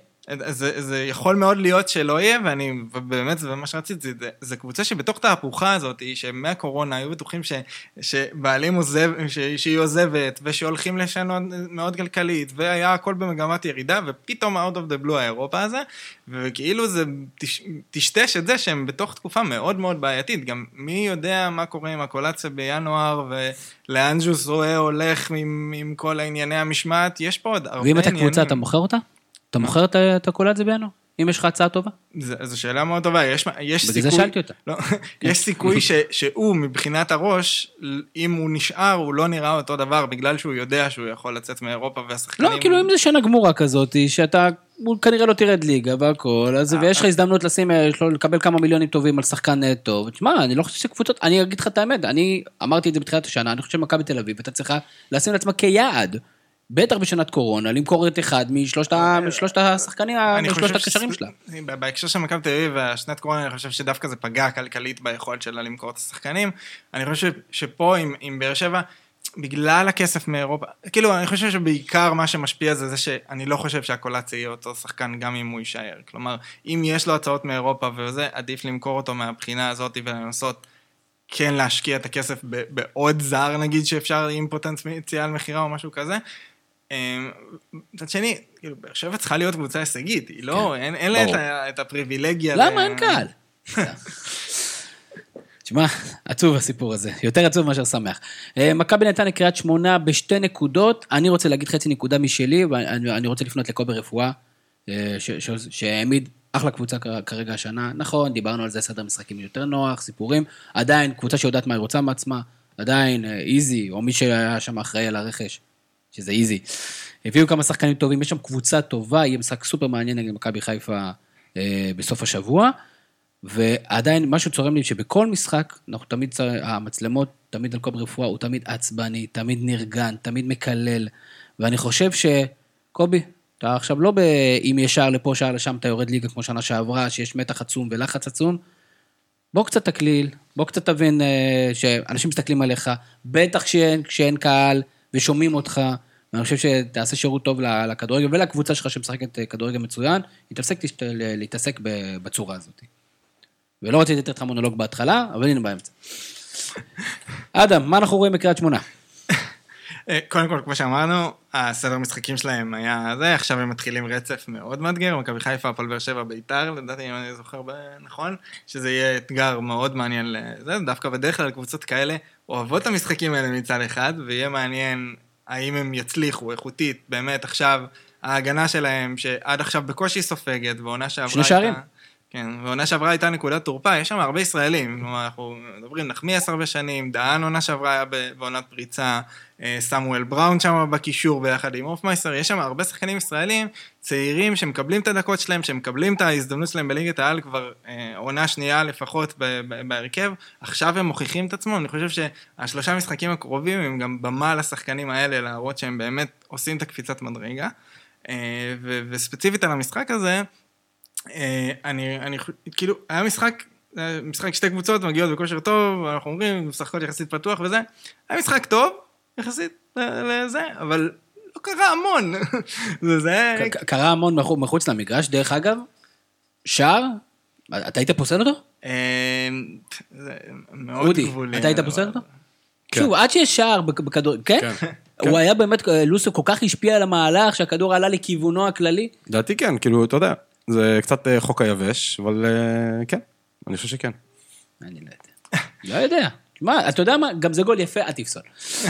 זה, זה יכול מאוד להיות שלא יהיה, ואני, ובאמת, זה מה שרציתי, זה, זה קבוצה שבתוך תהפוכה הזאת, שמהקורונה היו בטוחים ש, שבעלים עוזב, ש, שהיא עוזבת, ושהולכים לשנות מאוד כלכלית, והיה הכל במגמת ירידה, ופתאום out of the blue האירופה הזה, וכאילו זה טשטש את זה שהם בתוך תקופה מאוד מאוד בעייתית, גם מי יודע מה קורה עם הקולציה בינואר, ולאן ג'וס רואה הולך עם, עם כל הענייני המשמעת, יש פה עוד הרבה ואם עניינים. אתה קבוצה, אתה מוכר אותה? אתה מוכר את- את הקולציה בינואר? אם יש לך הצעה טובה? זו שאלה מאוד טובה, יש, יש בגלל סיכוי... זה שאלתי אותה. לא, יש סיכוי ש, שהוא, מבחינת הראש, אם הוא נשאר, הוא לא נראה אותו דבר, בגלל שהוא יודע שהוא יכול לצאת מאירופה והשחקנים... לא, כאילו אם זה שנה גמורה כזאת, שאתה הוא כנראה לא תרד ליגה והכל, אז ויש לך הזדמנות לשים, אה, לקבל כמה מיליונים טובים על שחקן אה, טוב. תשמע, אני לא חושב שקבוצות, אני אגיד לך את האמת, אני אמרתי את זה בתחילת השנה, אני חושב שמכבי תל אביב, הייתה צריכה לשים לעצמה כיעד. בטח בשנת קורונה, למכור את אחד משלושת ה- משלושת השחקנים, משלושת הקשרים שלה. בהקשר של מכבי תל אביב והשנת קורונה, אני חושב שדווקא זה פגע כלכלית ביכולת שלה למכור את השחקנים. אני חושב שפה עם, עם באר שבע, בגלל הכסף מאירופה, כאילו, אני חושב שבעיקר מה שמשפיע זה זה שאני לא חושב שהקולציה יהיה אותו שחקן גם אם הוא יישאר. כלומר, אם יש לו הצעות מאירופה וזה, עדיף למכור אותו מהבחינה הזאת ולנסות כן להשקיע את הכסף בעוד זר, נגיד, שאפשר עם פוטנציאל מכירה או משהו כזה. אמ, מצד שני, כאילו, באר שבע צריכה להיות קבוצה הישגית, היא לא, אין, אין לה את, הפריבילגיה. למה? אין קהל. תשמע, עצוב הסיפור הזה, יותר עצוב מאשר שמח. אה, מכבי נתניה קריית שמונה בשתי נקודות, אני רוצה להגיד חצי נקודה משלי, ואני אני רוצה לפנות לקובי רפואה, אה, שהעמיד אחלה קבוצה כרגע השנה. נכון, דיברנו על זה, סדר משחקים יותר נוח, סיפורים. עדיין, קבוצה שיודעת מה היא רוצה מעצמה, עדיין אה, איזי, או מי שהיה שם אחראי על הרכש, שזה איזי. הביאו כמה שחקנים טובים, יש שם קבוצה טובה, יהיה משחק סופר מעניין נגד מכבי חיפה אה, בסוף השבוע. ועדיין, משהו צורם לי שבכל משחק, אנחנו תמיד, צר- המצלמות, תמיד על קובי רפואה, הוא תמיד עצבני, תמיד נרגן, תמיד מקלל. ואני חושב שקובי, אתה עכשיו לא ב... אם יש שער לפה, שער לשם, אתה יורד ליגה כמו שנה שעברה, שיש מתח עצום ולחץ עצום. בוא קצת תקליל, בוא קצת תבין אה, שאנשים מסתכלים עליך, בטח כשאין, כשאין קהל ושומעים אותך. ואני חושב שתעשה שירות טוב לכדורגל ולקבוצה שלך שמשחקת אה, כדורגל מצוין, להתעסק ב- בצורה הזאת. ולא רציתי לתת לך מונולוג בהתחלה, אבל הנה באמצע. אדם, מה אנחנו רואים בקריית שמונה? אה, קודם כל, כמו שאמרנו, הסדר משחקים שלהם היה זה, עכשיו הם מתחילים רצף מאוד מאתגר, מכבי חיפה, הפועל באר שבע, ביתר, לדעתי, אם אני זוכר נכון, שזה יהיה אתגר מאוד מעניין לזה, דווקא בדרך כלל קבוצות כאלה אוהבות את המשחקים האלה מצד אחד, ויהיה מעניין האם הם יצליחו איכותית, באמת עכשיו, ההגנה שלהם, שעד עכשיו בקושי סופגת, ועונה שעברה שני שערים. כן, ועונה שעברה הייתה נקודת תורפה, יש שם הרבה ישראלים, כלומר, אנחנו מדברים, נחמיאס הרבה שנים, דהן עונה שעברה היה בעונת פריצה, אה, סמואל בראון שם בקישור ביחד עם הופמייסר, יש שם הרבה שחקנים ישראלים, צעירים שמקבלים את הדקות שלהם, שמקבלים את ההזדמנות שלהם בליגת העל כבר אה, עונה שנייה לפחות בהרכב, עכשיו הם מוכיחים את עצמם, אני חושב שהשלושה משחקים הקרובים הם גם במה לשחקנים האלה להראות שהם באמת עושים את הקפיצת מדרגה, אה, וספציפית על המשחק הזה, אני, אני, חו- כאילו, היה משחק, היה משחק שתי קבוצות מגיעות בכושר טוב, אנחנו אומרים, משחקות יחסית פתוח וזה, היה משחק טוב, יחסית ל- לזה, אבל לא קרה המון. זה, זה, קרה המון מחו- מחוץ למגרש, דרך אגב, שער, אתה היית פוסל אותו? אה, זה מאוד אודי, גבולי. אתה היית פוסל אותו? כן. שוב, עד שיש שער בכ- בכדור, כן? כן. הוא היה באמת, לוסו כל כך השפיע על המהלך, שהכדור עלה לכיוונו הכללי. לדעתי כן, כאילו, אתה יודע, זה קצת אה, חוק היבש, אבל אה, כן, אני חושב שכן. אני לא יודע. לא יודע. מה, אתה יודע מה, גם זה גול יפה, אל תפסול.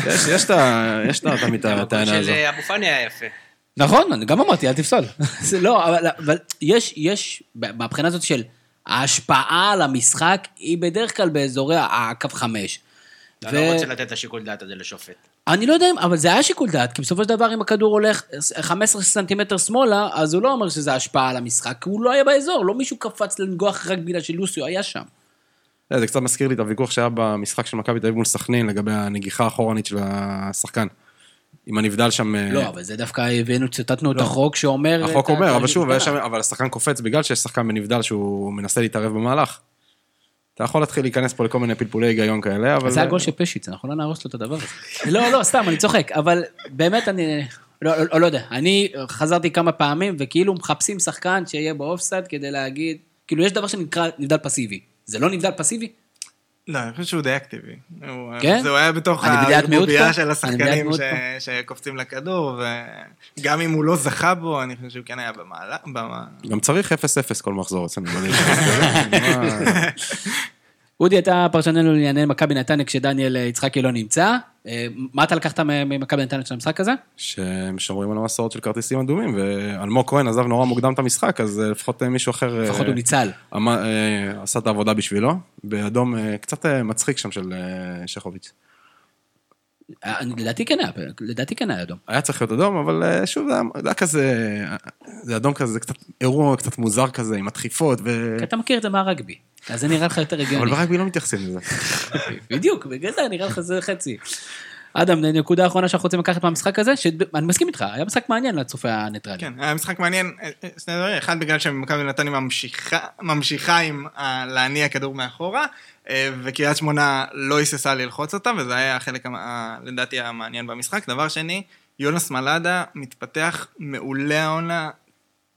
יש- תמיד את הטענה של הזו. אה, אבו פאני היה יפה. נכון, אני גם אמרתי, אל תפסול. זה לא, אבל, אבל יש, יש, מהבחינה הזאת של ההשפעה על המשחק, היא בדרך כלל באזורי הקו חמש. אתה ו- לא רוצה לתת את השיקול דעת הזה לשופט. אני לא יודע, אם- אבל זה היה שיקול דעת, כי בסופו של דבר אם הכדור הולך 15 סנטימטר שמאלה, אז הוא לא אומר שזה השפעה על המשחק, כי הוא לא היה באזור, לא מישהו קפץ לנגוח רק בגלל שלוסיו היה שם. אה, זה קצת מזכיר לי את הוויכוח שהיה במשחק של מכבי תל אביב מול סכנין לגבי הנגיחה האחורנית של השחקן. עם הנבדל שם... אה, לא, אבל זה דווקא הבאנו, ציטטנו את לא. החוק שאומר... החוק את אומר, אבל שוב, את שם- אבל השחקן קופץ בגלל שיש שחקן בנבדל שהוא מנסה להתערב במהלך. אתה יכול להתחיל להיכנס פה לכל מיני פלפולי היגיון כאלה, אבל... זה הגול של פשיץ, אנחנו לא נהרוס לו את הדבר הזה. לא, לא, סתם, אני צוחק, אבל באמת אני... לא, לא, לא יודע, אני חזרתי כמה פעמים, וכאילו מחפשים שחקן שיהיה באופסייד כדי להגיד, כאילו יש דבר שנקרא נבדל פסיבי. זה לא נבדל פסיבי? לא, אני חושב שהוא די אקטיבי. הוא- כן? זה הוא היה בתוך פה? של השחקנים ש- שקופצים לכדור, וגם אם הוא לא זכה בו, אני חושב שהוא כן היה במעלה. במה- גם צריך 0-0 כל מחזור אצלנו אודי, אתה פרשננו לענייני מכבי נתניה כשדניאל יצחקי לא נמצא. אה, מה אתה לקחת ממכבי נתניה של המשחק הזה? שהם שומרים על המסורת של כרטיסים אדומים, ואלמוג כהן עזב נורא מוקדם את המשחק, אז אה, לפחות אה, מישהו אחר... אה, לפחות הוא ניצל. אה, עשה את העבודה בשבילו, באדום אה, קצת אה, מצחיק שם של אה, שכוביץ'. אה, אני- לדעתי כן היה, לדעתי כן היה אדום. היה צריך להיות אדום, אבל אה, שוב, זה היה- זה היה כזה, זה אדום כזה, זה קצת אירוע קצת מוזר כזה, עם הדחיפות, ו... כי אתה מכיר את זה מהרגבי, אז זה נראה לך יותר אבל הגיוני. ברגבי לא מתייחסים לזה. בדיוק, בגלל זה נראה לך זה חצי. אדם, נקודה אחרונה שאנחנו רוצים לקחת מהמשחק הזה, שאני מסכים איתך, היה משחק מעניין לצופה הניטרלי. כן, היה משחק מעניין, אה, אה, שני דברים, אחד בגלל שמכבי נתניה ממשיכה, ממשיכה עם להניע כדור מאחורה, אה, וקריית שמונה לא היססה ללחוץ אותה, וזה היה החלק, ה- לדעתי, המעניין במשחק. דבר שני, יונס מלאדה מתפתח מעולה העונה,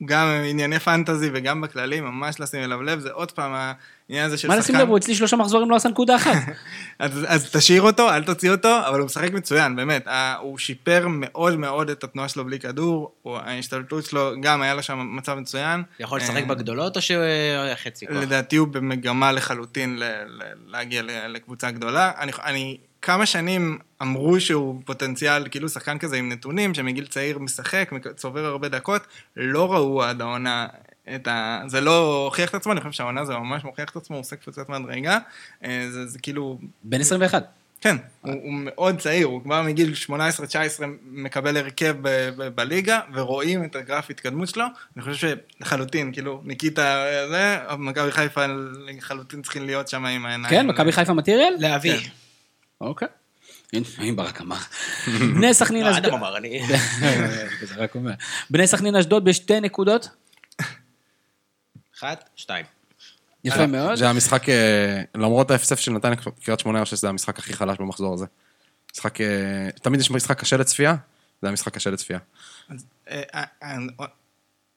גם ענייני פנטזי וגם בכללי, ממש לשים אליו לב, זה עוד פעם העניין הזה של מה לשים לב, הוא אצלי שלושה מחזורים לא עשה נקודה אחת. אז, אז תשאיר אותו, אל תוציא אותו, אבל הוא משחק מצוין, באמת. הוא שיפר מאוד מאוד את התנועה שלו בלי כדור, ההשתלטות שלו, גם היה לו שם מצב מצוין. יכול לשחק אה, בגדולות או שהוא היה חצי כוח? לדעתי הוא במגמה לחלוטין ל- ל- להגיע ל- לקבוצה גדולה. אני, אני, כמה שנים אמרו שהוא פוטנציאל, כאילו שחקן כזה עם נתונים, שמגיל צעיר משחק, צובר הרבה דקות, לא ראו עד העונה את ה... זה לא הוכיח את עצמו, אני חושב שהעונה זה ממש מוכיח את עצמו, הוא עושה קבוצת מדרגה. אה, זה, זה כאילו בן 21. כן, הוא, הוא מאוד צעיר, הוא כבר מגיל 18-19 מקבל הרכב ב- ב- בליגה, ורואים את הגרף התקדמות שלו. אני חושב שלחלוטין, כאילו, ניקיטה זה, מכבי חיפה לחלוטין צריכים להיות שם עם העיניים. כן, מכבי חיפה מטריאל? להביא. כן. אוקיי. הנה ברק אמר. בני סכנין לא, אשדוד. אדם אמר, אני... זה רק אומר. בני סכנין אשדוד בשתי נקודות. אחת, שתיים. יפה מאוד. זה המשחק, אה, למרות ה-0-0 של נתניה קריית שמונה, אני חושב שזה המשחק הכי חלש במחזור הזה. משחק, אה, תמיד יש משחק קשה לצפייה, זה המשחק קשה לצפייה.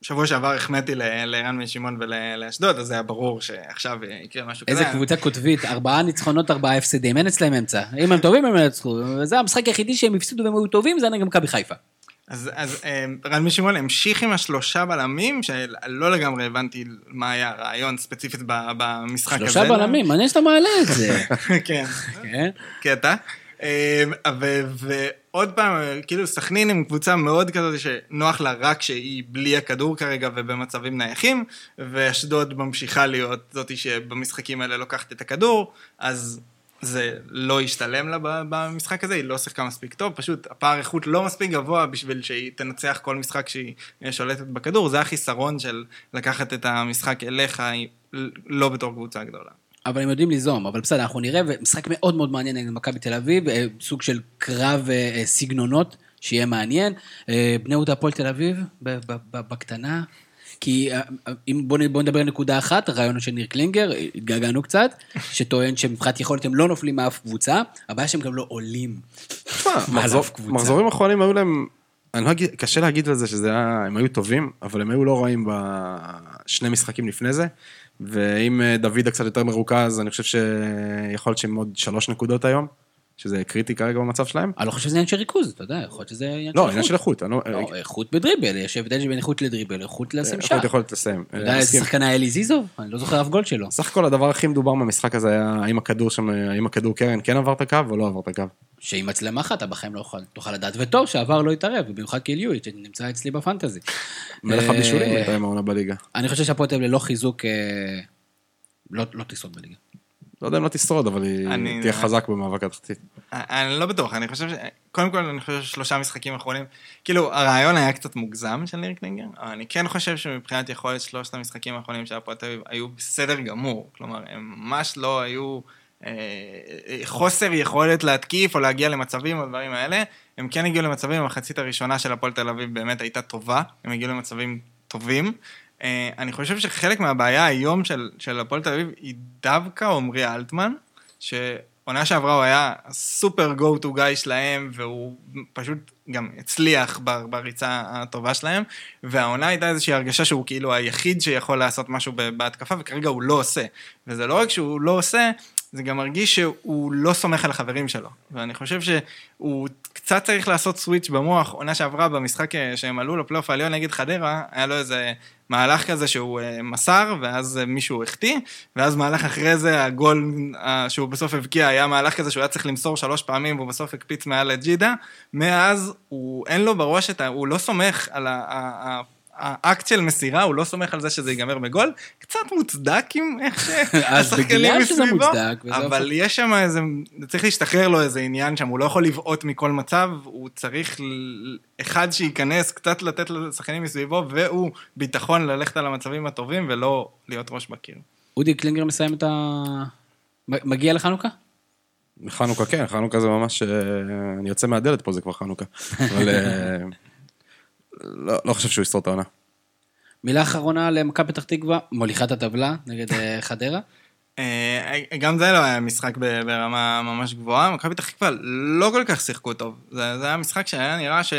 שבוע שעבר החמאתי לערן בן שמעון ולאשדוד, אז היה ברור שעכשיו יקרה משהו כזה. איזה קבוצה קוטבית, ארבעה ניצחונות, ארבעה הפסדים, אין אצלם אמצע. אם הם טובים, הם ינצחו. וזה המשחק היחידי שהם הפסידו והם היו טובים, זה היה גם מכבי חיפה. אז, אז אה, רן בן שמעון המשיך עם השלושה בלמים, שלא לגמרי הבנתי מה היה הרעיון ספציפית במשחק הזה. שלושה בלמים, מעניין שאתה מעלה את זה. כן. כן? קטע. ו- ועוד פעם, כאילו סכנין עם קבוצה מאוד כזאת שנוח לה רק שהיא בלי הכדור כרגע ובמצבים נייחים, ואשדוד ממשיכה להיות זאתי שבמשחקים האלה לוקחת את הכדור, אז זה לא ישתלם לה במשחק הזה, היא לא שיחקה מספיק טוב, פשוט הפער איכות לא מספיק גבוה בשביל שהיא תנצח כל משחק שהיא שולטת בכדור, זה החיסרון של לקחת את המשחק אליך, לא בתור קבוצה גדולה. אבל הם יודעים ליזום, אבל בסדר, אנחנו נראה, ומשחק מאוד מאוד מעניין נגד מכבי תל אביב, אה, סוג של קרב אה, אה, סגנונות, שיהיה מעניין. בני יהודה הפועל תל אביב, בקטנה. כי אם בוא, נ- בוא נדבר על נקודה אחת, הרעיון של ניר קלינגר, התגעגענו קצת, שטוען שמבחינת יכולת הם לא נופלים מאף קבוצה, הבעיה שהם גם לא עולים. מחזורים אחרונים היו להם, אני לא אגיד, קשה להגיד על זה שזה היה, הם היו טובים, אבל הם היו לא רעים בשני משחקים לפני זה, ואם אה, דוידה קצת יותר מרוכז, אני חושב שיכול להיות שהם עוד שלוש נקודות היום, שזה קריטי כרגע במצב שלהם. אני לא חושב שזה עניין של ריכוז, אתה יודע, יכול להיות שזה עניין לא, של עניין של איכות, לא... לא, איכות בדריבל, יש הבדל בין איכות לדריבל, איכות לשים שער. איכות יכולת לסיים. אתה יודע איזה. שחקן היה אלי זיזוב? אני לא זוכר אף גול שלו. סך הכל הדבר הכי מדובר במשחק הזה היה האם הכדור שם, האם הכדור קרן כן עבר את הקו או לא עבר את הקו. שעם מצלמה אחת אתה בחיים לא תוכל לדעת, וטוב שעבר לא יתערב, ובמיוחד קיליואיץ' שנמצא אצלי בפנטזי. מלך אה, הבישולים בינתיים העונה בליגה. אני חושב שהפועל תל אביב ללא חיזוק, אה, לא לא תשרוד בליגה. לא יודע אם לא תשרוד, אבל היא תהיה חזק במאבק התחתית. אני לא בטוח, אני חושב ש... קודם כל, אני חושב ששלושה משחקים אחרונים, כאילו, הרעיון היה קצת מוגזם של ניר קלינגר, אבל אני כן חושב שמבחינת יכולת שלושת המשחקים האחרונים של הפועל תל אביב היו בסדר גמור. כלומר, הם ממש לא היו אה, חוסר יכולת להתקיף או להגיע למצבים או דברים האלה. הם כן הגיעו למצבים, המחצית הראשונה של הפועל תל אביב באמת הייתה טובה, הם הגיעו למצבים טובים. אה, אני חושב שחלק מהבעיה היום של, של הפועל תל אביב היא דווקא עמרי אלטמן, ש... עונה שעברה הוא היה סופר גו טו גיא שלהם, והוא פשוט גם הצליח בריצה הטובה שלהם, והעונה הייתה איזושהי הרגשה שהוא כאילו היחיד שיכול לעשות משהו בהתקפה, וכרגע הוא לא עושה. וזה לא רק שהוא לא עושה, זה גם מרגיש שהוא לא סומך על החברים שלו. ואני חושב שהוא קצת צריך לעשות סוויץ' במוח. עונה שעברה במשחק אה, שהם עלו לפלייאוף העליון נגד חדרה, היה לו איזה מהלך כזה שהוא אה, מסר, ואז אה, מישהו החטיא, ואז מהלך אחרי זה, הגול שהוא בסוף הבקיע, היה מהלך כזה שהוא היה צריך למסור שלוש פעמים, והוא בסוף הקפיץ מעל לג'ידה. מאז, הוא, אין לו בראש את ה... הוא לא סומך על ה... האקט של מסירה, הוא לא סומך על זה שזה ייגמר בגול, קצת מוצדק עם איך שהשחקנים בגלל שזה מסביבו, אבל יש שם איזה, צריך להשתחרר לו איזה עניין שם, הוא לא יכול לבעוט מכל מצב, הוא צריך אחד שייכנס, קצת לתת לשחקנים מסביבו, והוא ביטחון ללכת על המצבים הטובים ולא להיות ראש בקיר. אודי קלינגר מסיים את ה... מגיע לחנוכה? חנוכה כן, חנוכה זה ממש, אה, אני יוצא מהדלת פה, זה כבר חנוכה. אבל אה, לא לא חושב שהוא יסתור את העונה. מילה אחרונה למכבי פתח תקווה, מוליכת הטבלה נגד אה, חדרה. אה, גם זה לא היה משחק ב- ברמה ממש גבוהה, מכבי פתח תקווה לא כל כך שיחקו טוב. זה, זה היה משחק שהיה נראה ש,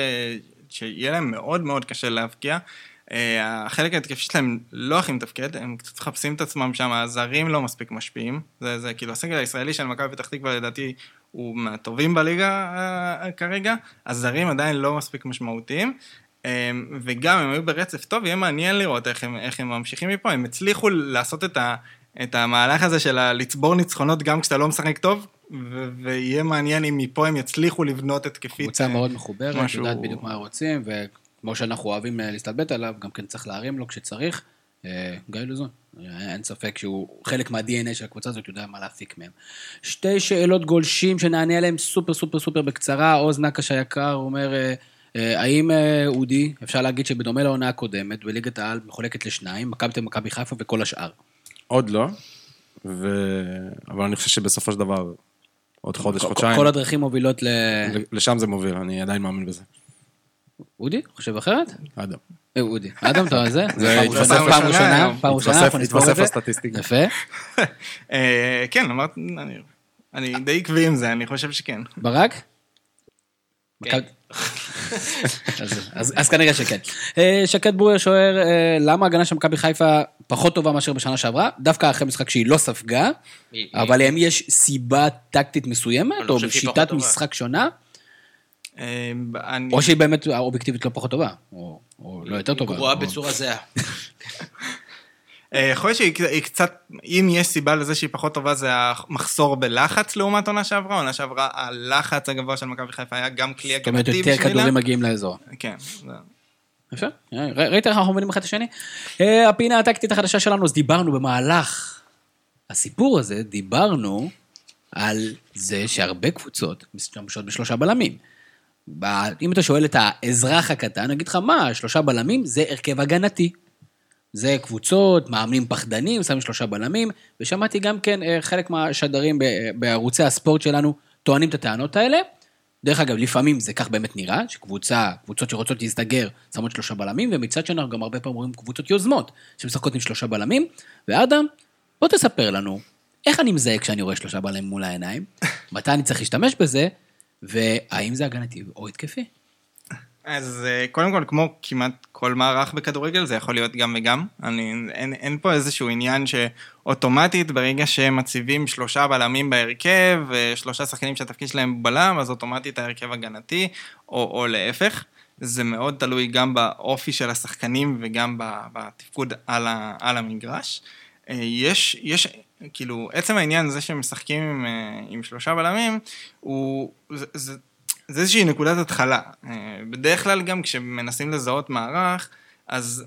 שיהיה להם מאוד מאוד קשה להבקיע. אה, החלק ההתקפי שלהם לא הכי מתפקד, הם קצת מחפשים את עצמם שם, הזרים לא מספיק משפיעים. זה, זה כאילו הסגל הישראלי של מכבי פתח תקווה לדעתי הוא מהטובים בליגה כרגע, הזרים עדיין לא מספיק משמעותיים. אה, וגם הם היו ברצף טוב, יהיה מעניין לראות איך הם, איך הם ממשיכים מפה, הם הצליחו לעשות את, ה, את המהלך הזה של לצבור ניצחונות גם כשאתה לא משחק טוב, ו- ויהיה מעניין אם מפה הם יצליחו לבנות התקפית. קבוצה מאוד מחוברת, משהו- יודעת בדיוק מה רוצים, וכמו שאנחנו אוהבים אה, להסתלבט עליו, גם כן צריך להרים לו כשצריך. אה, גיא לוזון, אה, אין ספק שהוא חלק מה-DNA של הקבוצה הזאת, יודע מה להפיק מהם. שתי שאלות גולשים שנענה עליהן סופר סופר סופר בקצרה. עוז נקש היקר אומר, אה, אה, האם אה, אודי, אפשר להגיד שבדומה לעונה הקודמת, בליגת העל מחולקת לשניים, מכבי תל מכבי חיפה וכל השאר. עוד לא, ו... אבל אני חושב שבסופו של דבר, עוד חודש, חודשיים, כל הדרכים מובילות ל... לשם זה מוביל, אני עדיין מאמין בזה. אודי, חושב אחרת? אדם. אה, אודי. אדם, אתה זה? זה פעם ראשונה, פעם ראשונה. פעם ראשונה, אנחנו נספור את התווסף זה. לסטטיסטיקה. יפה. אה, כן, אמרת, אני, אני די עקבי עם זה, אני חושב שכן. ברק? אז- אז- אז כנראה שכן. אה, שקד ברואר שואל, אה, למה ההגנה של מכבי חיפה פחות טובה מאשר בשנה שעברה? דווקא אחרי משחק שהיא לא ספגה, היא- אבל האם יש סיבה טקטית מסוימת, או שיטת. משחק שונה, אה, או שהיא באמת האובייקטיבית לא פחות טובה, או לא יותר טובה. גרועה או- בצורה זהה. אה, יכול להיות שהיא היא קצת, אם יש סיבה לזה שהיא פחות טובה, זה המחסור בלחץ לעומת עונה שעברה. עונה שעברה, הלחץ הגבוה של מכבי חיפה היה גם כלי זאת אומרת, הגנתי יותר בשבילה. כדורים מגיעים לאזור. כן. יפה, אה, ראית איך אנחנו מבינים אחד את השני? אה, הפינה הטקטית החדשה שלנו, אז דיברנו במהלך הסיפור הזה, דיברנו על זה שהרבה קבוצות משתמשות בשלושה בלמים. אם אתה שואל את האזרח הקטן, אני אגיד לך, מה, שלושה בלמים זה הרכב הגנתי. זה קבוצות, מאמנים פחדנים, שמים שלושה בלמים, ושמעתי גם כן אה, חלק מהשדרים ב- בערוצי הספורט שלנו טוענים את הטענות האלה. דרך אגב, לפעמים זה כך באמת נראה, שקבוצה, קבוצות שרוצות להסתגר, שמות שלושה בלמים, ומצד שני אנחנו גם הרבה פעמים רואים קבוצות יוזמות, שמשחקות עם שלושה בלמים. ואדם, בוא תספר לנו, איך אני מזהה כשאני רואה שלושה בלמים מול העיניים, מתי אני צריך להשתמש בזה, והאם זה הגנתי או התקפי. אז אה, קודם כל, כמו כמעט כל מערך בכדורגל, זה יכול להיות גם וגם. אני, אין, אין פה איזשהו עניין שאוטומטית, ברגע שמציבים שלושה בלמים בהרכב, ושלושה שחקנים שהתפקיד שלהם בלם, אז אוטומטית ההרכב הגנתי, או, או להפך. זה מאוד תלוי גם באופי של השחקנים וגם בתפקוד על, ה, על המגרש. אה, יש, יש, כאילו, עצם העניין זה שהם משחקים עם, אה, עם שלושה בלמים, הוא, זה, זה, זה איזושהי נקודת התחלה. אה, בדרך כלל גם כשמנסים לזהות מערך, אז,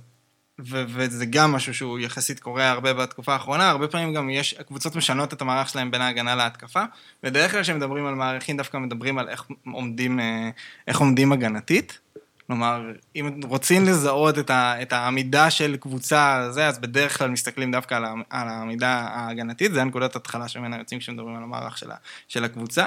ו, וזה גם משהו שהוא יחסית קורה הרבה בתקופה האחרונה, הרבה פעמים גם יש, הקבוצות משנות את המערך שלהם בין ההגנה להתקפה. בדרך כלל כשמדברים על מערכים דווקא מדברים על איך עומדים, אה, איך עומדים הגנתית. כלומר, אם רוצים לזהות את, ה, את העמידה של קבוצה, זה, אז בדרך כלל מסתכלים דווקא על, על העמידה ההגנתית, זה הנקודת התחלה שממנה יוצאים כשמדברים על המערך של, של הקבוצה.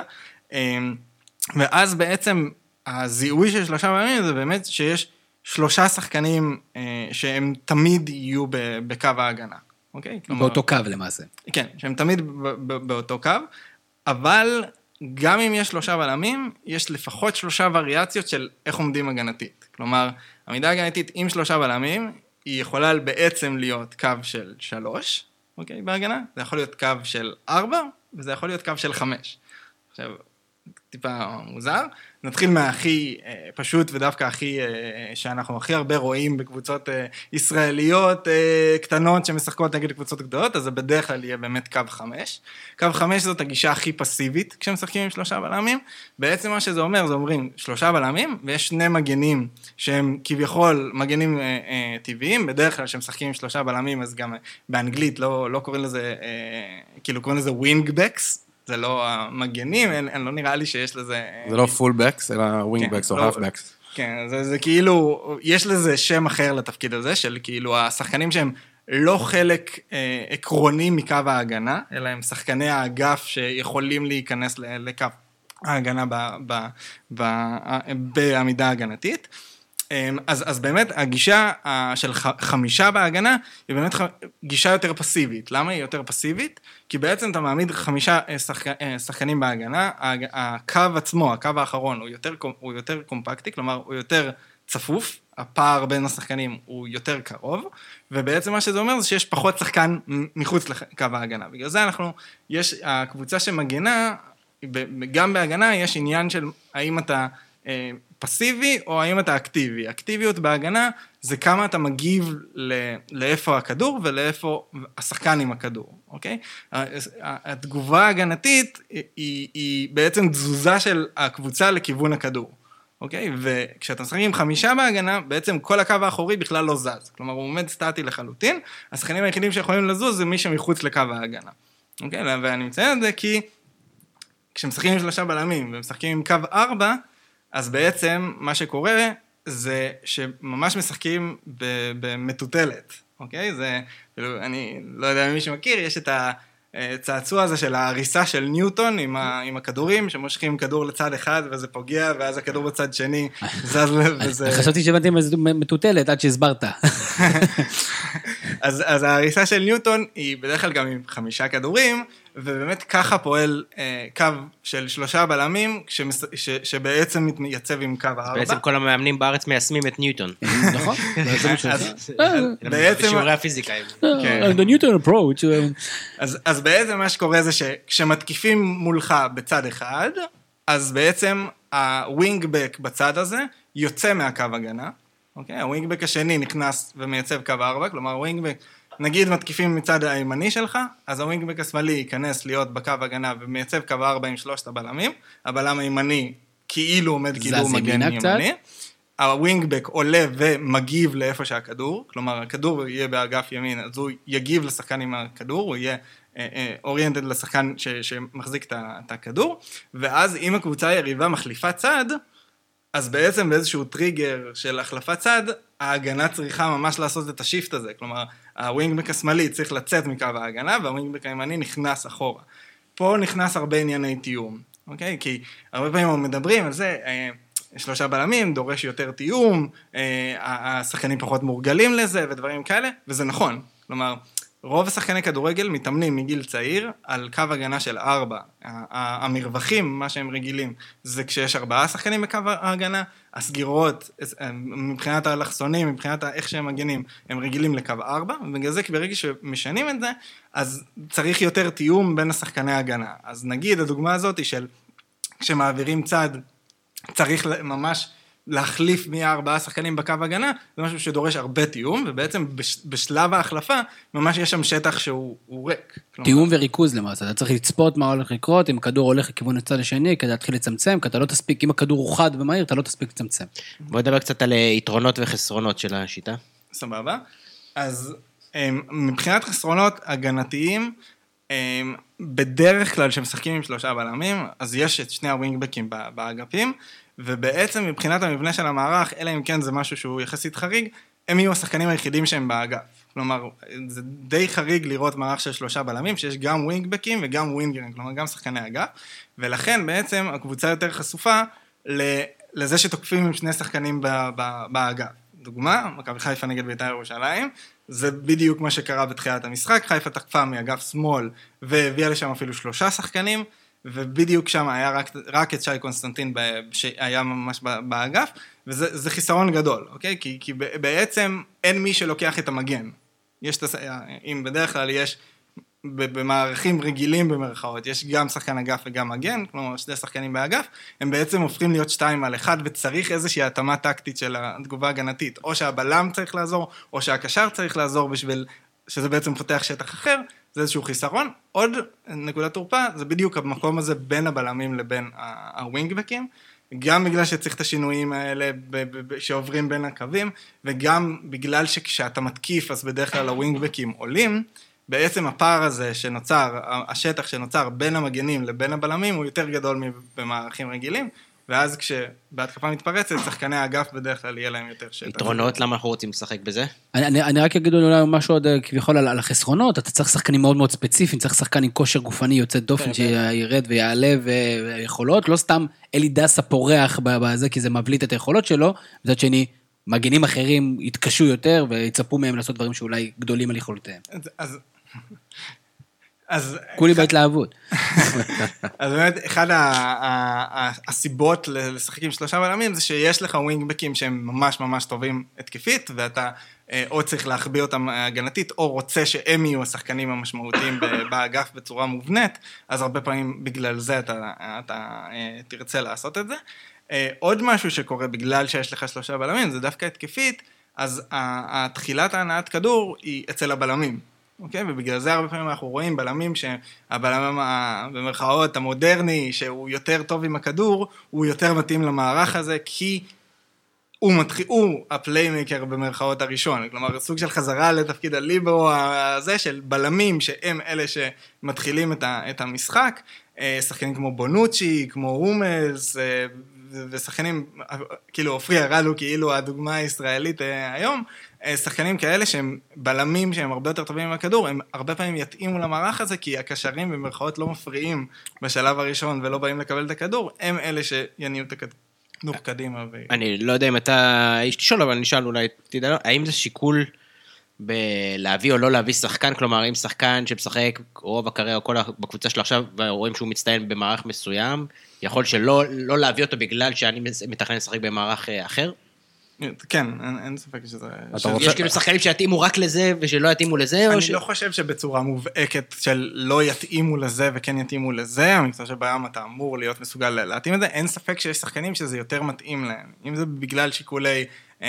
ואז בעצם הזיהוי של שלושה פעמים זה באמת שיש שלושה שחקנים אה, שהם תמיד יהיו בקו ההגנה, אוקיי? כלומר- באותו קו למעשה. כן, שהם תמיד באותו קו. אבל גם אם יש שלושה בלמים, יש לפחות שלושה וריאציות של איך עומדים הגנתית. כלומר, עמידה הגנתית עם שלושה בלמים, היא יכולה בעצם להיות קו של שלוש, אוקיי, בהגנה, זה יכול להיות קו של ארבע, וזה יכול להיות קו של חמש. עכשיו, טיפה מוזר. נתחיל מהכי אה, פשוט ודווקא הכי, אה, שאנחנו הכי הרבה רואים בקבוצות אה, ישראליות קטנות שמשחקות נגד קבוצות גדולות, אז זה בדרך כלל יהיה באמת קו חמש. קו חמש זאת הגישה הכי פסיבית כשמשחקים עם שלושה בלמים. בעצם מה שזה אומר, זה אומרים שלושה בלמים, ויש שני מגנים שהם כביכול מגנים טבעיים, בדרך כלל כשמשחקים עם שלושה בלמים, אז גם באנגלית לא, לא קוראים לזה, כאילו קוראים לזה wingbacks. זה לא המגנים, אין, אין, לא נראה לי שיש לזה... זה לא fullbacks, אלא wingbacks או לא- halfbacks. כן, זה, זה כאילו, יש לזה שם אחר לתפקיד הזה, של כאילו השחקנים שהם לא חלק אה, עקרוני מקו ההגנה, אלא הם שחקני האגף שיכולים להיכנס לקו ההגנה ב, ב, ב, בעמידה הגנתית. אמ, אז, אז באמת הגישה של חמישה בהגנה היא באמת ח- גישה יותר פסיבית. למה היא יותר פסיבית? כי בעצם אתה מעמיד חמישה אה, שחק, אה, שחקנים בהגנה, הג- הקו עצמו, הקו האחרון, הוא יותר, הוא יותר קומפקטי, כלומר הוא יותר צפוף, הפער בין השחקנים הוא יותר קרוב, ובעצם מה שזה אומר זה שיש פחות שחקן מחוץ לקו ההגנה. בגלל זה אנחנו, יש, הקבוצה שמגנה, גם בהגנה יש עניין של האם אתה אה, פסיבי או האם אתה אקטיבי. אקטיביות בהגנה זה כמה אתה מגיב ל- לאיפה הכדור ולאיפה השחקן עם הכדור, אוקיי? התגובה ההגנתית היא, היא בעצם תזוזה של הקבוצה לכיוון הכדור. אוקיי? וכשאתה משחק עם חמישה בהגנה, בעצם כל הקו האחורי בכלל לא זז. כלומר, הוא עומד סטטי לחלוטין, השחקנים היחידים שיכולים לזוז זה מי שמחוץ לקו ההגנה. אוקיי? ואני מציין את זה כי כשמשחקים עם שלושה בלמים ומשחקים עם קו ארבע, אז בעצם מה שקורה זה שממש משחקים במטוטלת, אוקיי? זה, כאילו, אני לא יודע אם מישהו מכיר, יש את הצעצוע הזה של ההריסה של ניוטון עם, ה, עם הכדורים, שמושכים כדור לצד אחד וזה פוגע, ואז הכדור בצד שני זז וזה... חשבתי שהבנתי מה זה מטוטלת עד שהסברת. אז, אז ההריסה של ניוטון היא בדרך כלל גם עם חמישה כדורים, ובאמת ככה פועל אה, קו של שלושה בלמים, שמס, ש, שבעצם מתייצב עם קו הארבע. בעצם כל המאמנים בארץ מיישמים את ניוטון. נכון? עושה. בעצם, בשיעורי הפיזיקה. כן. The Newton approach. אז, אז בעצם מה שקורה זה שכשמתקיפים מולך בצד אחד, אז בעצם הווינגבק בצד הזה יוצא מהקו הגנה, אוקיי? הווינגבק השני נכנס ומייצב קו ארבע, כלומר הווינגבק, נגיד מתקיפים מצד הימני שלך, אז הווינגבק השמאלי ייכנס להיות בקו הגנה ומייצב קו ארבע עם שלושת הבלמים, הבלם הימני כאילו עומד כאילו מגן. ימני. הווינגבק עולה ומגיב לאיפה שהכדור, כלומר הכדור יהיה באגף ימין, אז הוא יגיב לשחקן עם הכדור, הוא יהיה oriented לשחקן ש, שמחזיק את הכדור, ואז אם הקבוצה היריבה מחליפה צד, אז בעצם באיזשהו טריגר של החלפת צד, ההגנה צריכה ממש לעשות את ה shift הזה, כלומר ה wingback השמאלי צריך לצאת מקו ההגנה וה wingback הימני נכנס אחורה. פה נכנס הרבה ענייני תיאום, אוקיי? כי הרבה פעמים מדברים על זה, אה, שלושה בלמים, דורש יותר תיאום, אה, השחקנים פחות מורגלים לזה ודברים כאלה, וזה נכון. כלומר, רוב השחקני כדורגל מתאמנים מגיל צעיר על קו הגנה של ארבע. המרווחים, מה שהם רגילים, זה כשיש ארבעה שחקנים בקו ההגנה, הסגירות, אה, מבחינת האלכסונים, מבחינת איך שהם מגנים, הם רגילים לקו ארבע, ובגלל זה ברגע שמשנים את זה, אז צריך יותר תיאום בין השחקני ההגנה. אז נגיד הדוגמה הזאת היא של כשמעבירים צד, צריך ממש להחליף מי הארבעה שחקנים בקו הגנה, זה משהו שדורש הרבה תיאום, ובעצם בש, בשלב ההחלפה, ממש יש שם שטח שהוא הוא ריק. תיאום וריכוז למעשה, אתה צריך לצפות מה הולך לקרות, אם הכדור הולך לכיוון הצד השני, כדי להתחיל לצמצם, כי אתה לא תספיק, אם הכדור הוא חד ומהיר, אתה לא תספיק לצמצם. בוא נדבר קצת על אה, יתרונות וחסרונות של השיטה. סבבה. אז אמ, מבחינת חסרונות הגנתיים, אמ, בדרך כלל כשמשחקים עם שלושה בלמים, אז יש את שני הווינגבקים באגפים, ובעצם מבחינת המבנה של המערך, אלא אם כן זה משהו שהוא יחסית חריג, הם יהיו השחקנים היחידים שהם באגף. כלומר, זה די חריג לראות מערך של שלושה בלמים, שיש גם ווינגבקים וגם ווינגרים, כלומר גם שחקני אגף, ולכן בעצם הקבוצה יותר חשופה לזה שתוקפים עם שני שחקנים באגף. דוגמה, מכבי חיפה נגד בית"ר ירושלים, זה בדיוק מה שקרה בתחילת המשחק, חיפה תקפה מאגף שמאל והביאה לשם אפילו שלושה שחקנים, ובדיוק שם היה רק, רק את שי קונסטנטין שהיה ממש באגף, וזה זה חיסרון גדול, אוקיי? כי, כי בעצם אין מי שלוקח את המגן. יש את הס... אם בדרך כלל יש במערכים רגילים במרכאות, יש גם שחקן אגף וגם מגן, כלומר שני שחקנים באגף, הם בעצם הופכים להיות שתיים על אחד, וצריך איזושהי התאמה טקטית של התגובה ההגנתית. או שהבלם צריך לעזור, או שהקשר צריך לעזור בשביל, שזה בעצם פותח שטח אחר, זה איזשהו חיסרון. עוד נקודת תורפה, זה בדיוק המקום הזה בין הבלמים לבין הווינגבקים. גם בגלל שצריך את השינויים האלה שעוברים בין הקווים, וגם בגלל שכשאתה מתקיף אז בדרך כלל הווינגבקים עולים, בעצם הפער הזה שנוצר, השטח שנוצר בין המגנים לבין הבלמים הוא יותר גדול מבמערכים רגילים, ואז כשבהתקפה מתפרצת, שחקני האגף בדרך כלל יהיה להם יותר שטח. יתרונות, למה אנחנו רוצים לשחק בזה? אני, אני, אני רק אגיד אולי משהו עוד אה, כביכול על, על החסרונות, אתה צריך שחקנים מאוד מאוד ספציפיים, צריך שחקן עם כושר גופני יוצא דופן שירד ויעלה ו- ויכולות, לא סתם אלי דסה פורח בזה כי זה מבליט את היכולות שלו, מצד שני, מגנים אחרים יתקשו יותר ויצפו מהם לעשות דברים שאולי גדולים על יכולותיהם. אז- אז... כולי בהתלהבות. אז באמת, ה- הסיבות לשחק עם שלושה בלמים זה שיש לך ווינגבקים שהם ממש ממש טובים התקפית, ואתה אה, או צריך להחביא אותם הגנתית, או רוצה שהם יהיו השחקנים המשמעותיים באגף בצורה מובנית, אז הרבה פעמים בגלל זה אתה, אתה אה, תרצה לעשות את זה. אה, עוד משהו שקורה בגלל שיש לך שלושה בלמים, זה דווקא התקפית, אז התחילת ההנעת כדור היא אצל הבלמים. אוקיי? ובגלל זה הרבה פעמים אנחנו רואים בלמים שהבלם במרכאות המודרני, שהוא יותר טוב עם הכדור, הוא יותר מתאים למערך הזה, כי הוא מתחיל, הוא הפליימקר במרכאות הראשון, כלומר סוג של חזרה לתפקיד הליברו הזה של בלמים שהם אלה שמתחילים את, ה, את המשחק, אה, שחקנים כמו בונוצ'י, כמו הומלס, אה, ושחקנים, אה, כאילו עופרי הוא כאילו הדוגמה הישראלית היום, שחקנים כאלה שהם בלמים שהם הרבה יותר טובים עם הכדור, הם הרבה פעמים יתאימו למערך הזה, כי הקשרים במרכאות לא מפריעים בשלב הראשון ולא באים לקבל את הכדור, הם אלה שיניעו את הכדור קדימה. ו... אני לא יודע אם אתה איש לשאול, אבל אני אשאל אולי, תדע, האם זה שיקול בלהביא או לא להביא שחקן? כלומר, אם שחקן שמשחק רוב הקריירה, כל בקבוצה שלו עכשיו, ורואים שהוא מצטיין במערך מסוים, יכול שלא לא להביא אותו בגלל שאני מתכנן לשחק במערך אה, אחר? כן, אין, אין ספק שזה... שזה- רוצה- יש כאילו שחקנים שיתאימו רק לזה ושלא יתאימו לזה? אני ש- לא חושב שבצורה מובהקת של לא יתאימו לזה וכן יתאימו לזה, המקצוע של בים אתה אמור להיות מסוגל להתאים את זה, אין ספק שיש שחקנים שזה יותר מתאים להם. אם זה בגלל שיקולי אה,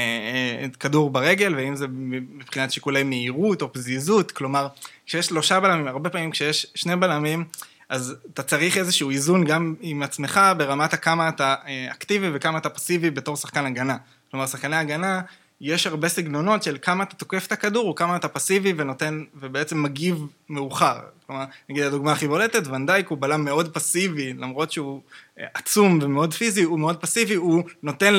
אה, כדור ברגל, ואם זה מבחינת שיקולי מהירות או פזיזות, כלומר, כשיש שלושה בלמים, הרבה פעמים כשיש שני בלמים, אז אתה צריך איזשהו איזון גם עם עצמך ברמת הכמה אתה אה, אקטיבי וכמה אתה פסיבי בתור שחקן הגנה. כלומר, שחקני הגנה, יש הרבה סגנונות של כמה אתה תוקף את הכדור, או כמה אתה פסיבי ונותן, ובעצם מגיב מאוחר. כלומר, נגיד הדוגמה הכי בולטת, ונדייק הוא בלם מאוד פסיבי, למרות שהוא אה, עצום ומאוד פיזי, הוא מאוד פסיבי, הוא נותן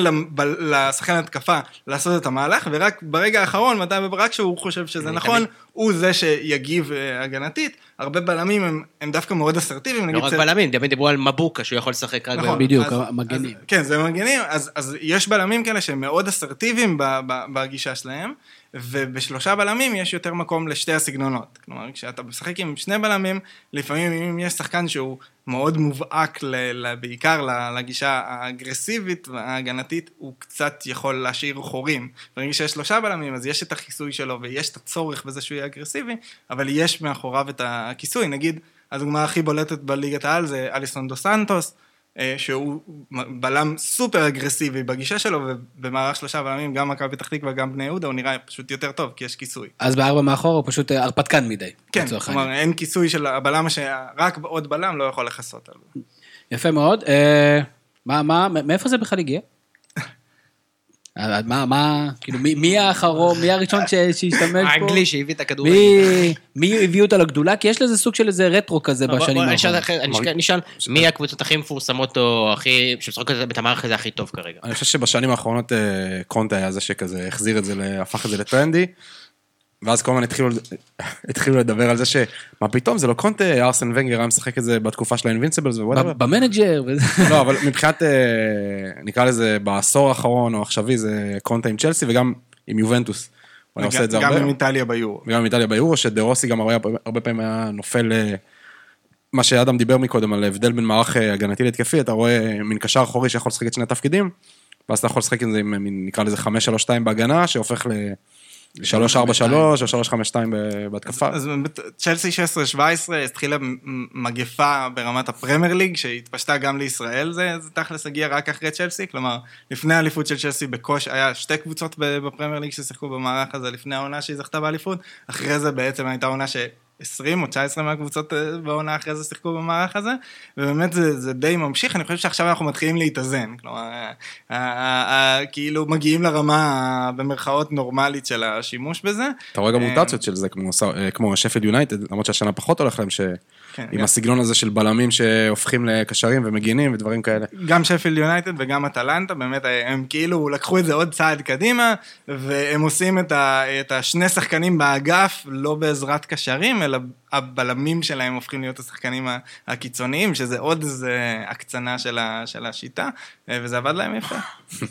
לשחקן התקפה לעשות את המהלך, ורק ברגע האחרון, מתי, רק כשהוא חושב שזה נכון, הוא זה שיגיב אה, הגנתית. הרבה בלמים הם, הם דווקא מאוד אסרטיביים, לא. רק זה- בלמים, תמיד דיברו על מבוקה שהוא יכול לשחק רק נכון. בדיוק, אז- המגנים. אז- כן, זה מגנים, אז, אז יש בלמים כאלה שהם מאוד אסרטיביים בגישה שלהם, ובשלושה בלמים יש יותר מקום לשתי הסגנונות. כלומר, כשאתה משחק עם שני בלמים, לפעמים אם יש שחקן שהוא מאוד מובהק, ל, ל, בעיקר לגישה האגרסיבית וההגנתית, הוא קצת יכול להשאיר חורים. ברגע שיש שלושה בלמים, אז יש את הכיסוי שלו ויש את הצורך בזה שהוא יהיה אגרסיבי, אבל יש מאחוריו את הכיסוי. נגיד, הדוגמה הכי בולטת בליגת העל זה אליסון דו סנטוס, שהוא בלם סופר אגרסיבי בגישה שלו, ובמערך שלושה בלמים, גם מכבי פתח תקווה, גם בני יהודה, הוא נראה פשוט יותר טוב, כי יש כיסוי. אז בארבע מאחור הוא פשוט אה, הרפתקן מדי. כן, כלומר. אין כיסוי של הבלם, שרק עוד בלם לא יכול לכסות עליו. יפה מאוד. אה, מה, מה, מאיפה זה בכלל הגיע? מה, מה, כאילו, מי, מי האחרון, מי הראשון שהשתמש פה? האנגלי שהביא את הכדור. מי, מי הביא אותה לגדולה? כי יש לזה סוג של איזה רטרו כזה בשנים האחרונות. אני אשאל- מי הקבוצות הכי מפורסמות או הכי, שמשחקות את המערך הזה הכי טוב כרגע? אני חושב שבשנים האחרונות אה, קונטה היה זה שכזה החזיר את זה, הפך את זה לטרנדי. ואז כל הזמן התחילו, התחילו לדבר על זה שמה פתאום זה לא קונטה, ארסן ונגר היה משחק את זה בתקופה של ה Invincibles ו whatever. במנג'ר. לא, אבל מבחינת, אה, נקרא לזה בעשור האחרון או עכשווי זה קונטה עם צ'לסי וגם עם יובנטוס. הוא היה עושה את זה גם הרבה. עם איטליה ביורו. וגם עם איטליה ביורו, שדה רוסי גם הרבה, הרבה פעמים היה נופל אה, מה שאדם דיבר מקודם על הבדל בין מערך אה, הגנתי להתקפי, אתה רואה מין קשר אחורי שיכול לשחק את שני התפקידים, ואז אתה יכול לשחק עם זה עם נקרא לזה 5-3-2 בהגנה, שהופך ל-3-4-3 או 3-5-2 בהתקפה. אז צ'לסי 16-17 התחילה מגפה ברמת הפרמייר ליג, שהתפשטה גם לישראל, זה, זה תכלס הגיע רק אחרי צ'לסי, כלומר, לפני האליפות של צ'לסי בקוש, היה שתי קבוצות בפרמייר ליג ששיחקו במערך הזה לפני העונה שהיא זכתה באליפות, אחרי זה בעצם הייתה עונה ש... 20 או 19 מהקבוצות אה, בעונה אחרי זה שיחקו במערך הזה, ובאמת זה, זה די ממשיך, אני חושב שעכשיו אנחנו מתחילים להתאזן, כלומר, אה, אה, כאילו מגיעים לרמה במרכאות נורמלית של השימוש בזה. אתה רואה גם מוטציות של זה, כמו, כמו שפילד יונייטד, למרות שהשנה פחות הולך להם, כן, עם גם- הסגנון הזה של בלמים שהופכים לקשרים ומגינים ודברים כאלה. גם שפילד יונייטד וגם אטלנטה, באמת הם כאילו לקחו את זה עוד צעד קדימה, והם עושים את, ה, את השני שחקנים באגף לא בעזרת קשרים, אלא הבלמים שלהם הופכים להיות השחקנים הקיצוניים, שזה עוד איזה הקצנה של, ה, של השיטה, וזה עבד להם יפה.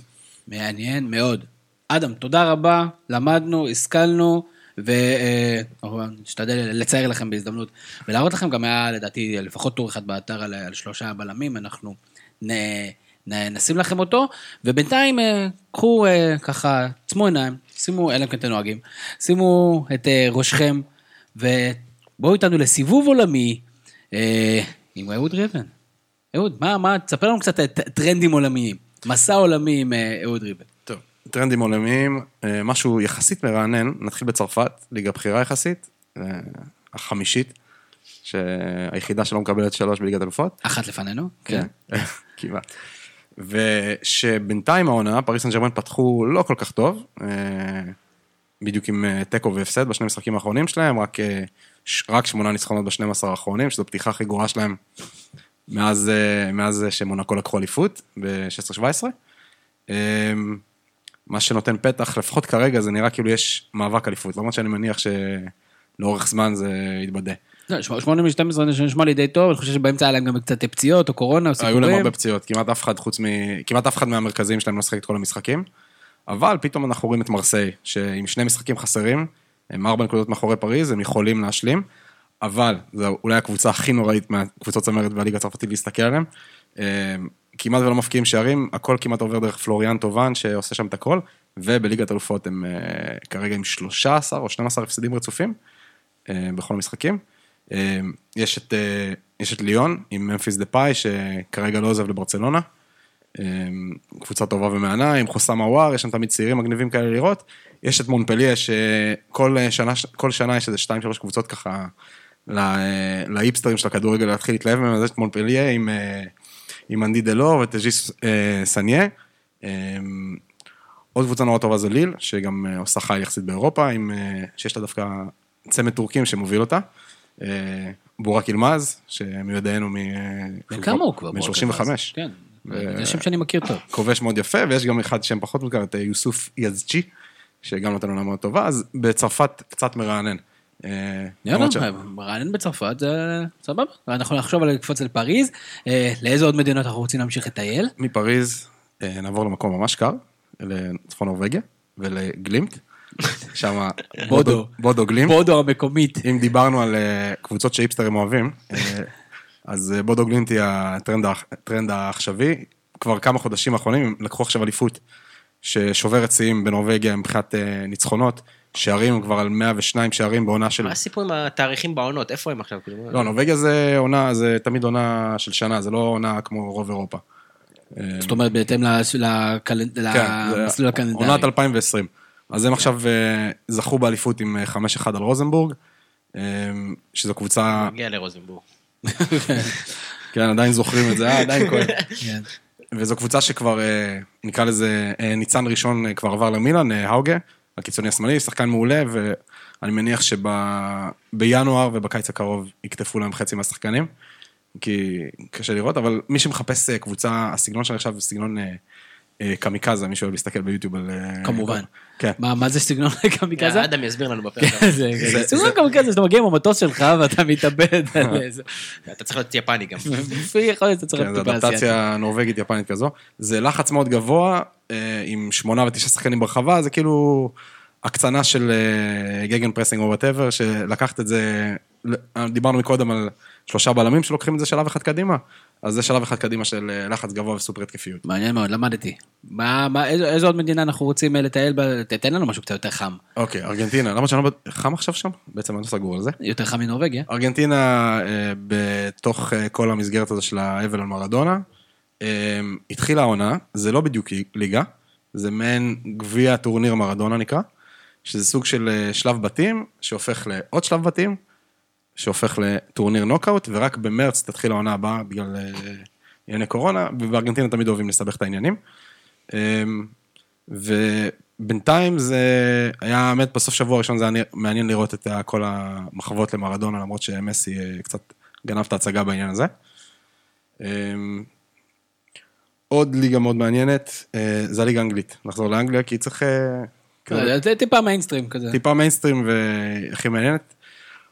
מעניין מאוד. אדם, תודה רבה, למדנו, השכלנו, ונשתדל לצייר לכם בהזדמנות, ולהראות לכם גם היה לדעתי לפחות טור אחד באתר על, על שלושה בלמים, אנחנו נ, נ, נשים לכם אותו, ובינתיים אה, קחו אה, ככה, עצמו עיניים, שימו, אלא אם כן אתם נוהגים, שימו את אה, ראשכם, ובואו איתנו לסיבוב עולמי אה, עם אהוד ריבן. אהוד, מה, מה, תספר לנו קצת טרנדים עולמיים. מסע עולמי עם אה, אהוד ריבן. טרנדים עולמיים, אה, משהו יחסית מרענן, נתחיל בצרפת, ליגה בכירה יחסית, אה, החמישית, שהיחידה שלא מקבלת שלוש בליגת אלופות. אחת לפנינו? כן, כמעט. ושבינתיים העונה, פריס סן ג'רמן פתחו לא כל כך טוב, אה, בדיוק עם תיקו והפסד בשני המשחקים האחרונים שלהם, רק, רק שמונה ניצחונות ב-12 האחרונים, שזו הפתיחה הכי גרועה שלהם מאז, מאז שמונקו לקחו אליפות ב-16-17. מה שנותן פתח, לפחות כרגע, זה נראה כאילו יש מאבק אליפות, למרות שאני מניח שלאורך זמן זה יתבדה. לא, שמ- שמונה מ-12 זה נשמע לי די טוב, אני חושב שבאמצע היה להם גם קצת פציעות או קורונה או היו להם סיפורים. הרבה פציעות, כמעט אף אחד חוץ מ... כמעט אף אחד מהמרכזיים שלהם לא שחק את כל המשחקים. אבל פתאום אנחנו רואים את מרסיי, שעם שני משחקים חסרים, הם ארבע נקודות מאחורי פריז, הם יכולים להשלים, אבל זו אולי הקבוצה הכי נוראית מהקבוצות צמרת והליגה הצרפתית להסתכל עליהם. כמעט ולא מפקיעים שערים, הכל כמעט עובר דרך פלוריאן טובן שעושה שם את הכל, ובליגת אלופות הם אה, כרגע עם 13 או 12 הפסדים רצופים אה, בכל המשחקים. אה, יש את, יש את ליון עם ממפיס דה פאי, שכרגע לא עוזב לברצלונה. קבוצה טובה ומהנה, עם חוסם עוואר, יש שם תמיד צעירים מגניבים כאלה לראות. יש את מונפליה, שכל שנה, כל שנה יש איזה שתיים, שלוש קבוצות ככה להיפסטרים של הכדורגל להתחיל להתלהב מהם, אז יש את מונפליה עם, עם אנדי דלו ותג'יס אה, סניה. אה, עוד קבוצה נורא טובה זה ליל, שגם אה, עושה חי יחסית באירופה, עם, אה, שיש לה דווקא צמד טורקים שמוביל אותה. אה, בורק ילמז, שמיודענו מ... בן כמה הוא כבר? בן ברק 35. כן, ו- זה שם שאני מכיר טוב. כובש מאוד יפה, ויש גם אחד שם פחות מוכר, את אה, יוסוף יזצ'י, שגם נותן עונה מאוד טובה, אז בצרפת קצת מרענן. אה, יאללה, מרענן בצרפת, זה סבבה. אנחנו נחשוב על לקפוץ לפריז. אה, לאיזה עוד מדינות אנחנו רוצים להמשיך לטייל? מפריז אה, נעבור למקום ממש קר, לצפון נורבגיה ולגלימט, שם בודו. בודו גלימט. בודו המקומית. אם דיברנו על קבוצות שהיפסטרים אוהבים, אז בודו גלימט היא הטרנד העכ- הטרנד העכשווי. כבר כמה חודשים האחרונים הם לקחו עכשיו אליפות ששוברת שיאים בנורבגיה מבחינת ניצחונות. שערים הם כבר על 102 שערים בעונה של... מה הסיפור עם התאריכים בעונות? איפה הם עכשיו? כאילו, לא, נורבגיה זה עונה, זה תמיד עונה של שנה, זה לא עונה כמו רוב אירופה. זאת אומרת, בהתאם כן, זה למסלול הקלנדרי. עונת 2020. אז הם עכשיו אה, זכו באליפות עם אה, 5-1 על רוזנבורג, אה, שזו קבוצה, מגיע לרוזנבורג. כן, עדיין זוכרים את זה, אה, עדיין כואב. כן. וזו קבוצה שכבר, אה, נקרא לזה, אה, ניצן ראשון אה, כבר עבר למילאן, אה, האוגה, הקיצוני השמאלי, שחקן מעולה, ואני מניח שבינואר ובקיץ הקרוב יקטפו להם חצי מהשחקנים, כי קשה לראות, אבל מי שמחפש אה, קבוצה, הסגנון שלה עכשיו זה סגנון אה, אה, קמיקזה, מי שאוהב להסתכל ביוטיוב על... כמובן. כן. מה מה זה סגנון קמיקזה? אדם יסביר לנו בפרק כן. זה זה- סגנון קמיקזה, שאתה מגיע עם המטוס שלך ואתה מתאבד על איזה... אתה צריך להיות יפני גם. לפי יכול להיות שאתה צריך כן, זו להיות טיפה אסיאתי. אדפטציה נורבגית יפנית כזו. זה לחץ מאוד גבוה, אה, עם שמונה ותשעה שחקנים ברחבה, זה כאילו הקצנה של אה, gegenpressing או whatever, שלקחת את זה, דיברנו מקודם על שלושה בלמים שלוקחים את זה שלב אחד קדימה. אז זה שלב אחד קדימה של אה, לחץ גבוה וסופר התקפיות. מעניין מאוד, למדתי. מה, מה, איזו, איזו עוד מדינה אנחנו רוצים אה, לטייל בה? תתן לנו משהו קצת יותר חם. אוקיי, ארגנטינה, למה שאני לא... חם עכשיו שם? בעצם אני לא סגור על זה. יותר חם מנורבגיה. ארגנטינה אה, בתוך כל המסגרת הזו של האבל על מרדונה, התחילה העונה, זה לא בדיוק ליגה, זה מעין גביע טורניר מרדונה נקרא, שזה סוג של שלב בתים, שהופך לעוד שלב בתים, שהופך לטורניר נוקאוט, ורק במרץ תתחיל העונה הבאה בגלל אה, ענייני קורונה, ובארגנטינה תמיד אוהבים לסבך את העניינים. אה, ובינתיים זה היה, האמת, בסוף שבוע הראשון זה היה מעניין לראות את כל המחוות למרדונה, למרות שמסי אה, קצת גנב את ההצגה בעניין הזה. אמ, עוד ליגה מאוד מעניינת, אה, זה הליגה האנגלית. נחזור לאנגליה, כי צריך... כאילו, זה טיפה מיינסטרים כזה. טיפה מיינסטרים והכי מעניינת.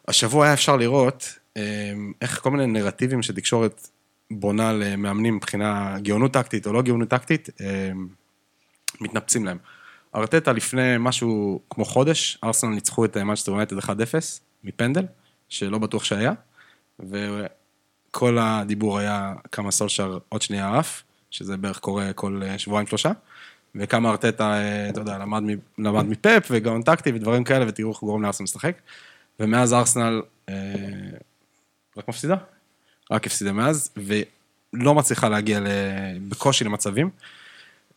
השבוע היה אפשר לראות אה, איך כל מיני נרטיבים שתקשורת בונה למאמנים מבחינה גאונות טקטית או לא גאונות טקטית, אה, מתנפצים להם. ארטטה לפני משהו כמו חודש, ארסנל ניצחו את מנצ'סטר יונייטד 1-0 מפנדל, שלא בטוח שהיה, וכל הדיבור היה כמה סולשר עוד שנייה עף, שזה בערך קורה כל אה, שבועיים שלושה, וכמה ארטטה, אתה יודע, למד, למד מפפ וגאון טקטי ודברים כאלה, ותראו איך הוא גורם לארסנל לשחק. ומאז ארסנל אה, רק מפסידה, רק הפסידה מאז, ולא מצליחה להגיע בקושי למצבים.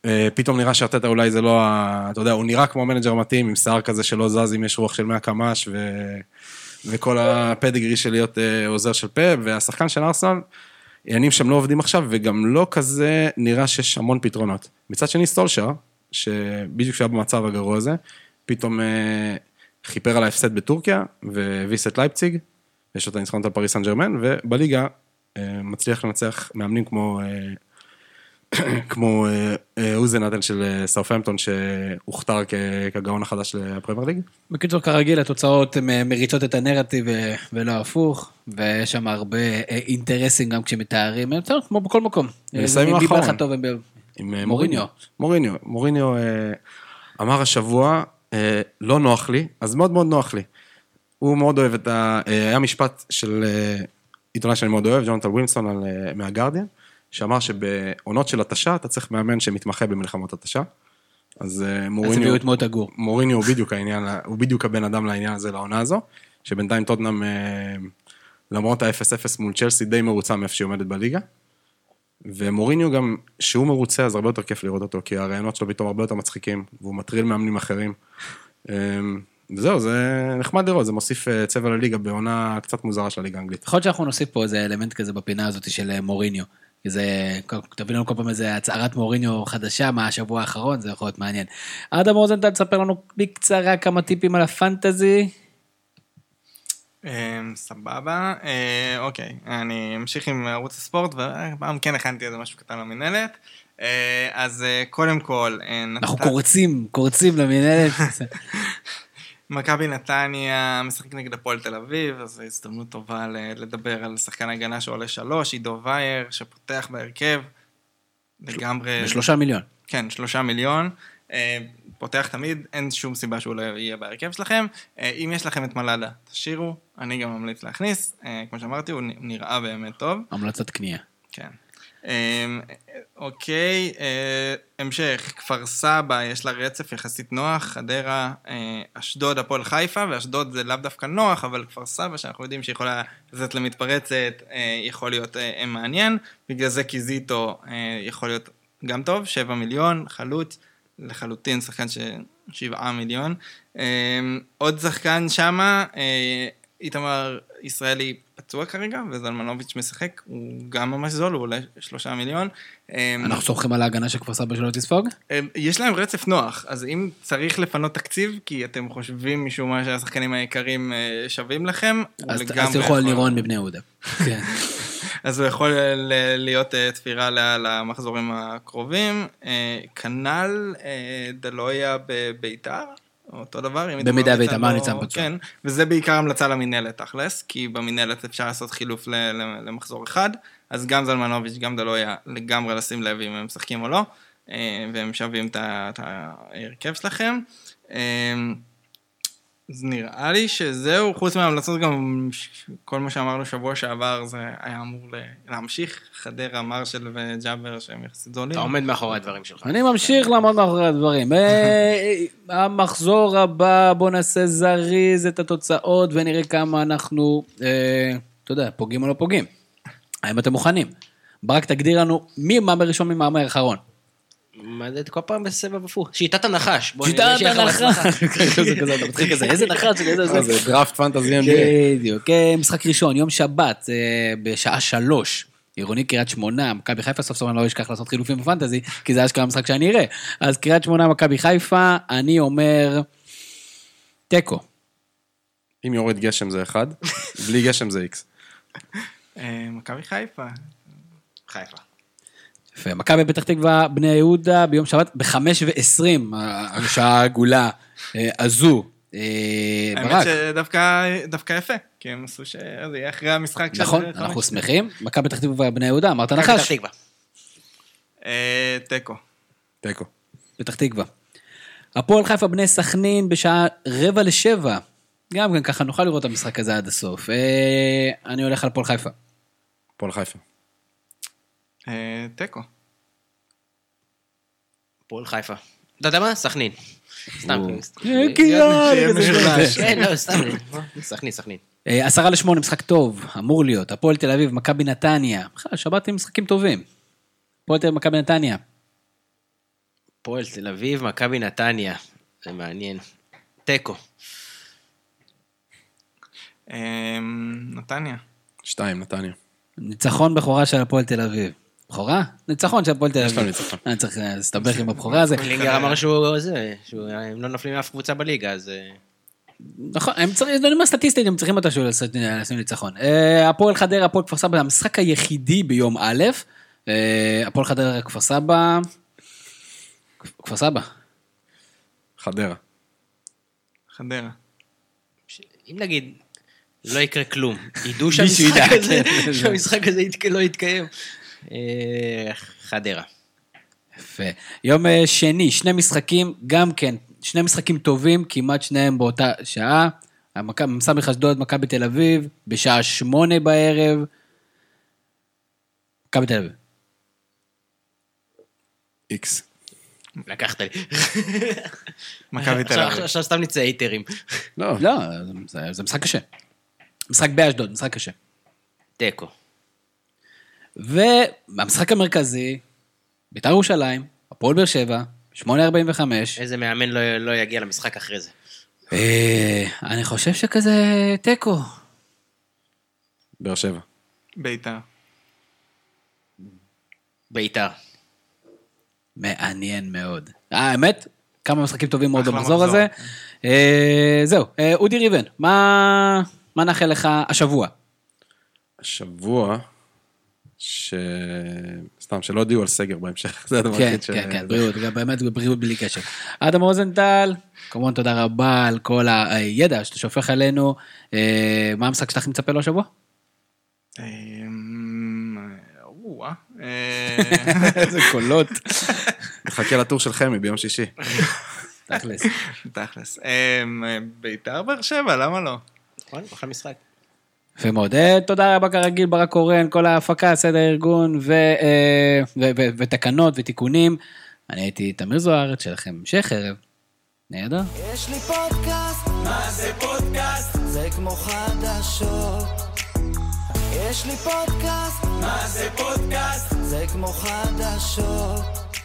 אה, פתאום נראה שארטטה אולי זה לא ה... אתה יודע, הוא נראה כמו מנג'ר מתאים, עם שיער כזה שלא זז אם יש רוח של 100 קמ"ש, ו... וכל ה pedigree של להיות אה, עוזר של פפ, והשחקן של ארסנל, עניינים שהם לא עובדים עכשיו, וגם לא כזה נראה שיש המון פתרונות. מצד שני, סטולשר, שבדיוק כשהיה במצב הגרוע הזה, פתאום אה, חיפר על ההפסד בטורקיה, והביס את לייפציג, יש לו את הניצחונות על פריס סן ג'רמן, ובליגה אה, מצליח לנצח מאמנים כמו... אה, כמו אה, אוזנטל של סאופהמפטון שהוכתר כגאון החדש לפרמייר ליג. בקיצור, כרגיל, התוצאות מריצות את הנרטיב ולא הפוך, ויש שם הרבה אינטרסים גם כשמתארים, בסדר, כמו בכל מקום. נסיים עם האחרון. עם מוריניו. מוריניו. מוריניו אמר השבוע, לא נוח לי, אז מאוד מאוד נוח לי. הוא מאוד אוהב את ה... אה, היה משפט של אה, עיתונאי שאני מאוד אוהב, ג'ונתן ווינסון על, אה, מהגרדיאן, שאמר שבעונות של התשה אתה צריך מאמן שמתמחה במלחמות התשה. אז אה, אז מוריניו... הביאו את מוטה גור. מוריניו הוא בדיוק העניין, הוא בדיוק הבן אדם לעניין הזה, לעונה הזו, שבינתיים טוטנאם, אה, למרות ה-0-0 מול צ'לסי, די מרוצה מאיפה שהיא עומדת בליגה. ומוריניו גם, כשהוא מרוצה, אז הרבה יותר כיף לראות אותו, כי הרעיונות שלו פתאום הרבה יותר מצחיקים, והוא מטריל מאמנים אחרים. וזהו, זה נחמד לראות, זה מוסיף אה, צבע לליגה בעונה קצת מוזרה של הליגה האנגלית. יכול להיות שאנחנו נוסיף פה איזה אלמנט כזה בפינה הזאת של אה, מוריניו. זה, תביא לנו כל פעם איזה הצהרת מוריניו חדשה מהשבוע האחרון, זה יכול להיות מעניין. אדם רוזנטל, תספר לנו בקצרה כמה טיפים על הפנטזי. אמ, סבבה, אה, אוקיי, אני אמשיך עם ערוץ הספורט, והפעם כן הכנתי איזה משהו קטן למינהלת. אה, אז אה, קודם כל, אנחנו קורצים, קורצים למנהלת. מכבי נתניה משחק נגד הפועל תל אביב, אז זו הזדמנות טובה לדבר על שחקן הגנה שעולה שלוש, עידו וייר, שפותח בהרכב. לגמרי... בשלושה מיליון. כן, שלושה מיליון. אה, פותח תמיד, אין שום סיבה שהוא לא יהיה בהרכב שלכם. אה, אם יש לכם את מלאדה, תשאירו, אני גם ממליץ להכניס. אה, כמו שאמרתי, הוא נראה באמת טוב. המלצת קנייה. כן. אוקיי, המשך, כפר סבא, יש לה רצף יחסית נוח, חדרה, אשדוד, הפועל חיפה, ואשדוד זה לאו דווקא נוח, אבל כפר סבא, שאנחנו יודעים שיכולה לצאת למתפרצת, יכול להיות מעניין, בגלל זה קיזיטו יכול להיות גם טוב, 7 מיליון, חלוץ, לחלוטין שחקן ש... 7 מיליון. אה, עוד שחקן שמה, אה, איתמר ישראלי פצוע כרגע, וזלמנוביץ' משחק, הוא גם ממש זול, הוא עולה שלושה מיליון. אה, אנחנו סומכים על ההגנה של כפר סבא שלא תספוג? אה, יש להם רצף נוח, אז אם צריך לפנות תקציב, כי אתם חושבים משום מה שהשחקנים היקרים אה, שווים לכם, אז אז תלכו על לירון מבני יהודה. אז הוא יכול להיות אה, תפירה למחזורים הקרובים. אה, כנ"ל אה, דלויה בביתר, אותו דבר. אם במידה איתמר ואיתמר ניצן פצוע. כן, וזה בעיקר המלצה למינהלת תכלס, כי במינהלת אפשר לעשות חילוף למחזור אחד, אז גם זלמנוביץ', גם דלויה, לגמרי לשים לב אם הם משחקים או לא, והם שווים את ההרכב שלכם. אז נראה לי שזהו, חוץ מההמלצות גם כל מה שאמרנו שבוע שעבר זה היה אמור להמשיך, חדרה, מרשל וג'אבר שהם יחסית זולים. אתה עומד מאחורי הדברים שלך. אני ממשיך לעמוד מאחורי הדברים. אה, המחזור הבא, בוא נעשה זריז את התוצאות ונראה כמה אנחנו, אה, אתה יודע, פוגעים או לא פוגעים. האם אתם מוכנים? ברק, תגדיר לנו מי מהמר ראשון מי מהמר אחרון. מה זה כל פעם בסבב הפוך? שיטת הנחש. שיטת הנחש. אתה מתחיל כזה, איזה נחש, איזה אה, זה. דראפט פנטזי NBA. בדיוק. אה, משחק ראשון, יום שבת, אה, בשעה שלוש. עירוני קריית שמונה, מכבי חיפה סוף סוף אני לא אשכח לעשות חילופים בפנטזי, כי זה אשכרה משחק שאני אראה. אז קריית שמונה, מכבי חיפה, אני אומר תיקו. אם יורד גשם זה אחד, בלי גשם זה איקס. אה, מכבי חיפה. חיפה. יפה. מכבי פתח תקווה, בני יהודה, ביום שבת, בחמש ועשרים, השעה העגולה אה, הזו. אה, האמת שדווקא דווקא יפה, כי הם עשו שזה יהיה אחרי המשחק של נכון. אנחנו שמחים. מכבי פתח תקווה, בני יהודה, אמרת נחש. אה, תיקו. תיקו. פתח תקווה. הפועל חיפה בני סכנין בשעה רבע לשבע. גם כן ככה נוכל לראות את המשחק הזה עד הסוף. אני הולך על הפועל חיפה. הפועל חיפה. אה, תיקו. הפועל חיפה. אתה יודע מה? סכנין. סתם. כן, לא, סתם. סכנין, סכנין. אה, עשרה לשמונה, משחק טוב, אמור להיות. הפועל תל אביב, מכבי נתניה. בכלל, שבת עם משחקים טובים. הפועל תל אביב, מכבי נתניה. הפועל תל אביב, מכבי נתניה. זה מעניין. תיקו. אה, נתניה. שתיים, נתניה. ניצחון בכורה של הפועל תל אביב. בכורה? ניצחון של הפועל תל יש אביב. ניצחון. אני צריך אה, להסתבך עם הבכורה הזה. לינגר אמר שהוא זה, שהם לא נופלים מאף קבוצה בליגה, אז... אה, נכון, הם צריכים, אני אומר סטטיסטית, הם צריכים מתישהו לעשות- לשים ניצחון. אה, הפועל חדרה, הפועל כפר סבא, המשחק היחידי ביום א', אה, הפועל חדרה, כפר סבא, כפר סבא. חדרה. חדרה. אם נגיד, לא יקרה כלום, ידעו שהמשחק הזה, כן. שהמשחק הזה לא יתקיים. אה, חדרה. יפה. יום אה, שני, שני משחקים, גם כן, שני משחקים טובים, כמעט שניהם באותה שעה. סמך אשדוד, מכבי תל אביב, בשעה שמונה בערב. מכבי תל אביב. איקס. לקחת לי. מכבי תל אביב. עכשיו סתם נצא היטרים. לא, לא, זה, זה משחק קשה. משחק באשדוד, משחק קשה. תיקו. והמשחק המרכזי, בית"ר ירושלים, הפועל באר שבע, 8.45. איזה מאמן לא- לא יגיע למשחק אחרי זה. אה, אני חושב שכזה תיקו. באר שבע. ביתר. ביתר. מעניין מאוד. אה, האמת, כמה משחקים טובים מאוד במחזור מחזור. הזה. אה, זהו, אה, אודי ריבן, מה מה נאחל לך השבוע? השבוע, ש... סתם, שלא הודיעו על סגר בהמשך, זה הדבר כן, היחיד ש... כן, כן, בריאות, גם באמת בריאות בלי קשר. אדם רוזנטל, כמובן תודה רבה על כל הידע שאתה שופך עלינו. אה, מה המשחק שאתה הכי מצפה לו השבוע? אה, איזה קולות. מחכה לטור של חמי ביום שישי. תכלס. תכלס. אה, ביתר באר שבע, למה לא? נכון? אחלה משחק. יפה מאוד. אה, תודה רבה כרגיל, ברק קורן, כל ההפקה, סדר ארגון ו- אה, ו- ו- ותקנות ותיקונים. אני הייתי תמיר זוארץ, שיהיה לכם המשך ערב. נהדר. יש לי פודקאסט, מה זה פודקאסט? זה כמו חדשות. יש לי פודקאסט, מה זה פודקאסט? זה כמו חדשות.